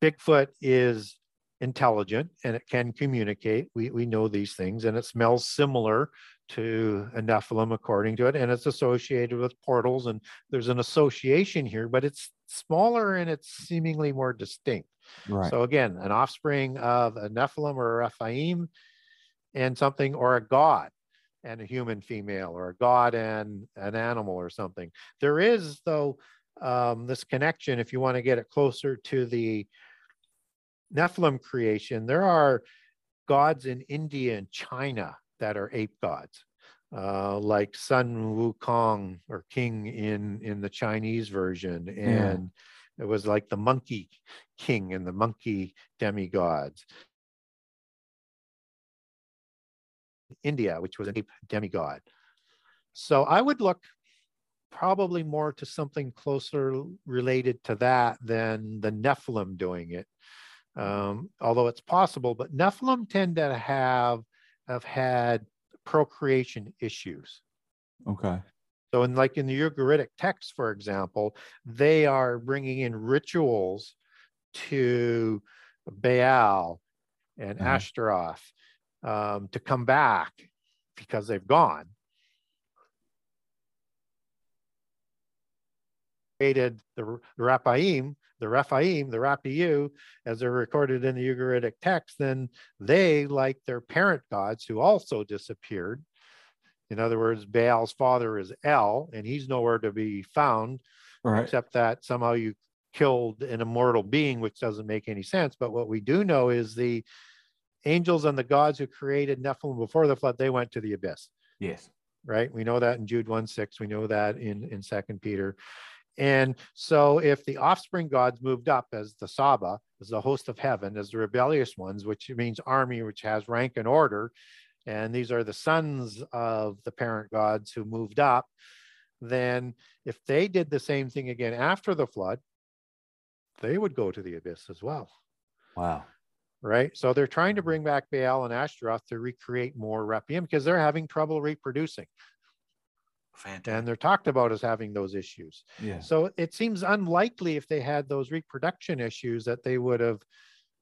Bigfoot is intelligent and it can communicate. We, we know these things and it smells similar to a Nephilim according to it. And it's associated with portals and there's an association here, but it's smaller and it's seemingly more distinct. Right. So again, an offspring of a Nephilim or a Rephaim and something, or a god and a human female, or a god and an animal or something. There is, though, um, this connection, if you want to get it closer to the Nephilim creation, there are gods in India and China that are ape gods. Uh, like Sun Wukong or King in in the Chinese version, and yeah. it was like the monkey king and the monkey demigods. India, which was an ape demigod. So I would look probably more to something closer related to that than the Nephilim doing it. Um, although it's possible, but Nephilim tend to have have had procreation issues. Okay. So, in like in the Ugaritic text, for example, they are bringing in rituals to Baal and mm-hmm. Ashtaroth um, to come back because they've gone. Created the, the Raphaim, the Rephaim, the Rapiu, as they're recorded in the Ugaritic text, then they, like their parent gods who also disappeared, in other words, Baal's father is El, and he's nowhere to be found, right. except that somehow you killed an immortal being, which doesn't make any sense. But what we do know is the angels and the gods who created Nephilim before the flood, they went to the abyss. Yes. Right. We know that in Jude 1 6. We know that in, in Second Peter. And so if the offspring gods moved up as the Saba, as the host of heaven, as the rebellious ones, which means army, which has rank and order, and these are the sons of the parent gods who moved up, then if they did the same thing again after the flood, they would go to the abyss as well. Wow. Right. So they're trying to bring back Baal and Ashtaroth to recreate more Rephaim because they're having trouble reproducing. Fantastic. And they're talked about as having those issues. Yeah. So it seems unlikely if they had those reproduction issues that they would have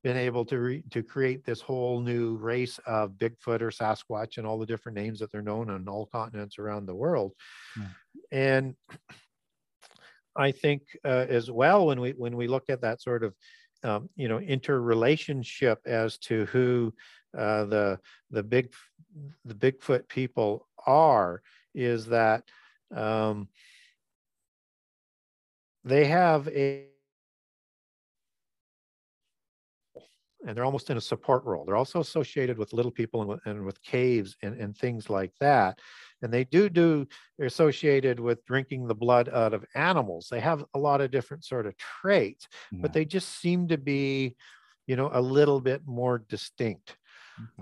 been able to re- to create this whole new race of Bigfoot or Sasquatch and all the different names that they're known on all continents around the world. Yeah. And I think uh, as well when we when we look at that sort of um, you know interrelationship as to who uh, the the big the Bigfoot people are is that um, they have a and they're almost in a support role. They're also associated with little people and with, and with caves and, and things like that. And they do do, they're associated with drinking the blood out of animals. They have a lot of different sort of traits, Yeah. but they just seem to be, you know, a little bit more distinct.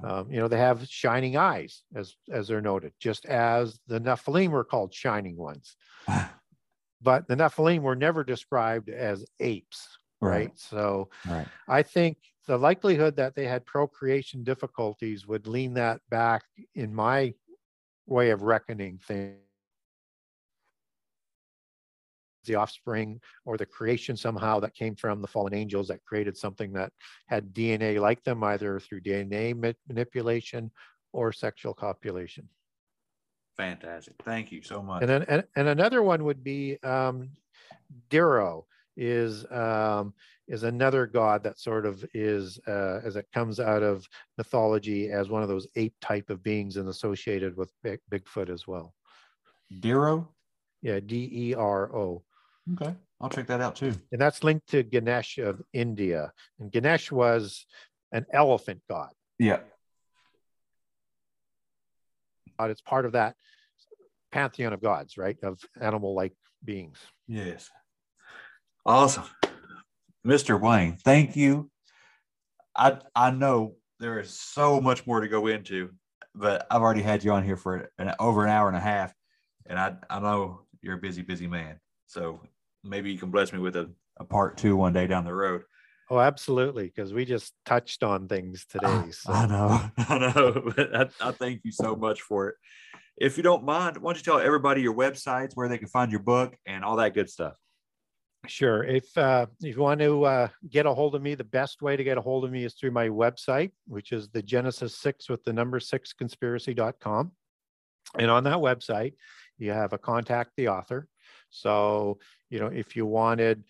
Um, you know, they have shining eyes, as as they're noted, just as the Nephilim were called shining ones. but the Nephilim were never described as apes, right? Right. So Right. I think the likelihood that they had procreation difficulties would lean that back in my way of reckoning things. The offspring or the creation somehow that came from the fallen angels that created something that had DNA like them, either through DNA ma- manipulation or sexual copulation. Fantastic. Thank you so much. And then and, and another one would be um, Dero is um, is another god that sort of is uh, as it comes out of mythology as one of those ape type of beings and associated with Big, Bigfoot as well. Dero. Yeah, D E R O. Okay. I'll check that out too. And that's linked to Ganesh of India. And Ganesh was an elephant god. Yeah. Uh, It's part of that pantheon of gods, right? Of animal like beings. Yes. Awesome. Mr. Wayne, thank you. I I know there is so much more to go into, but I've already had you on here for an over an hour and a half, and I I know you're a busy, busy man. So maybe you can bless me with a, a part two one day down the road. Oh, absolutely. Because we just touched on things today. So. I know. I know, but I, I thank you so much for it. If you don't mind, why don't you tell everybody your websites, where they can find your book, and all that good stuff? Sure. If uh, if you want to uh, get a hold of me, the best way to get a hold of me is through my website, which is the Genesis six with the number six conspiracy.com. And on that website, you have a contact the author. So, you know, if you wanted,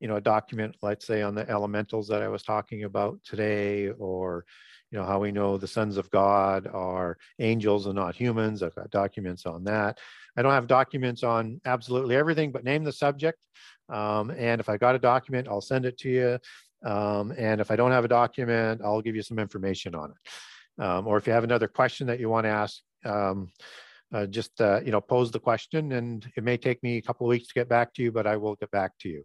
you know, a document, let's say on the elementals that I was talking about today, or, you know, how we know the sons of God are angels and not humans, I've got documents on that. I don't have documents on absolutely everything, but name the subject. Um, and if I got a document, I'll send it to you. Um, and if I don't have a document, I'll give you some information on it. Um, or if you have another question that you want to ask, um, uh, just uh, you know pose the question, and it may take me a couple of weeks to get back to you, but I will get back to you.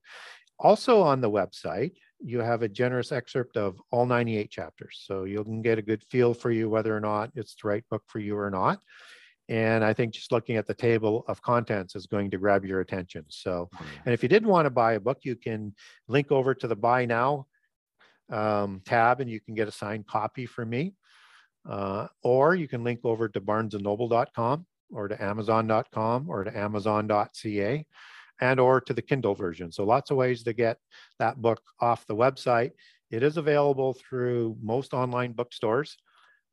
Also on the website, you have a generous excerpt of all 98 chapters, so you can get a good feel for you whether or not it's the right book for you or not. And I think just looking at the table of contents is going to grab your attention. So, and if you didn't want to buy a book, you can link over to the buy now um, tab and you can get a signed copy from me. Uh, or you can link over to barnesandnoble.com or to amazon.com or to amazon.ca and or to the Kindle version. So lots of ways to get that book off the website. It is available through most online bookstores.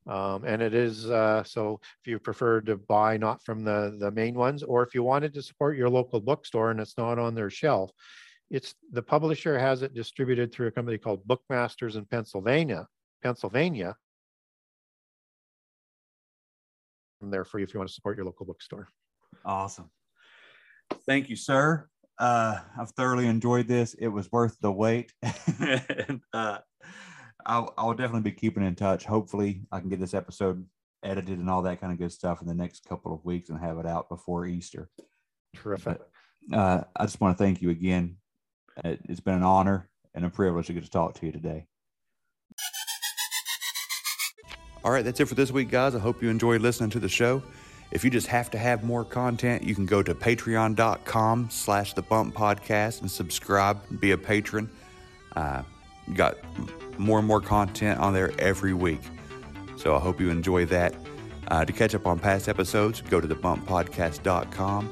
Um, and it is uh, so if you prefer to buy not from the the main ones or if you wanted to support your local bookstore and it's not on their shelf it's the publisher has it distributed through a company called bookmasters in pennsylvania pennsylvania there for you if you want to support your local bookstore Awesome. Thank you, sir. Uh, I've thoroughly enjoyed this. It was worth the wait. and uh, I'll, I'll definitely be keeping in touch. Hopefully, I can get this episode edited and all that kind of good stuff in the next couple of weeks and have it out before Easter. terrific Uh, I just want to thank you again. It's been an honor and a privilege to get to talk to you today. All right, that's it for this week, guys. I hope you enjoyed listening to the show. If you just have to have more content, you can go to patreon.com slash the bump podcast and subscribe and be a patron. Uh, got more and more content on there every week. So I hope you enjoy that. Uh, to catch up on past episodes, go to thebumppodcast.com,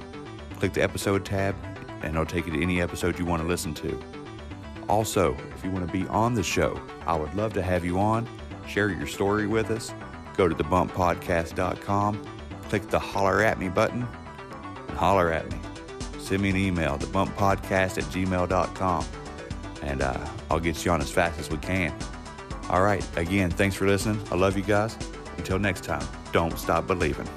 click the episode tab, and it'll take you to any episode you want to listen to. Also, if you want to be on the show, I would love to have you on. Share your story with us. Go to thebumppodcast.com, click the holler at me button, and holler at me. send me an email, thebumppodcast at gmail.com, and uh, I'll get you on as fast as we can. All right. Again, thanks for listening. I love you guys. Until next time, don't stop believing.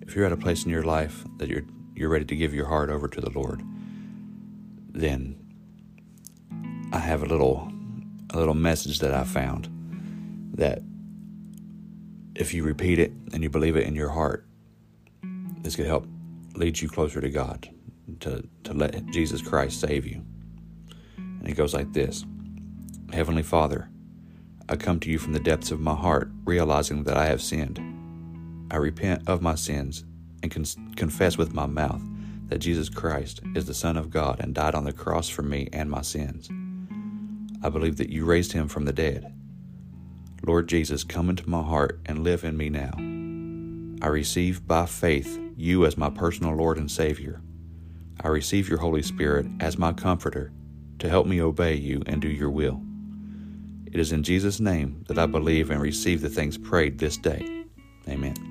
If you're at a place in your life that you're you're ready to give your heart over to the Lord, then I have a little a little message that I found that if you repeat it and you believe it in your heart, this could help lead you closer to God, to, to let Jesus Christ save you. And it goes like this Heavenly Father, I come to you from the depths of my heart, realizing that I have sinned. I repent of my sins and con- confess with my mouth that Jesus Christ is the Son of God and died on the cross for me and my sins. I believe that you raised him from the dead. Lord Jesus, come into my heart and live in me now. I receive by faith you as my personal Lord and Savior. I receive your Holy Spirit as my comforter to help me obey you and do your will. It is in Jesus' name that I believe and receive the things prayed this day. Amen.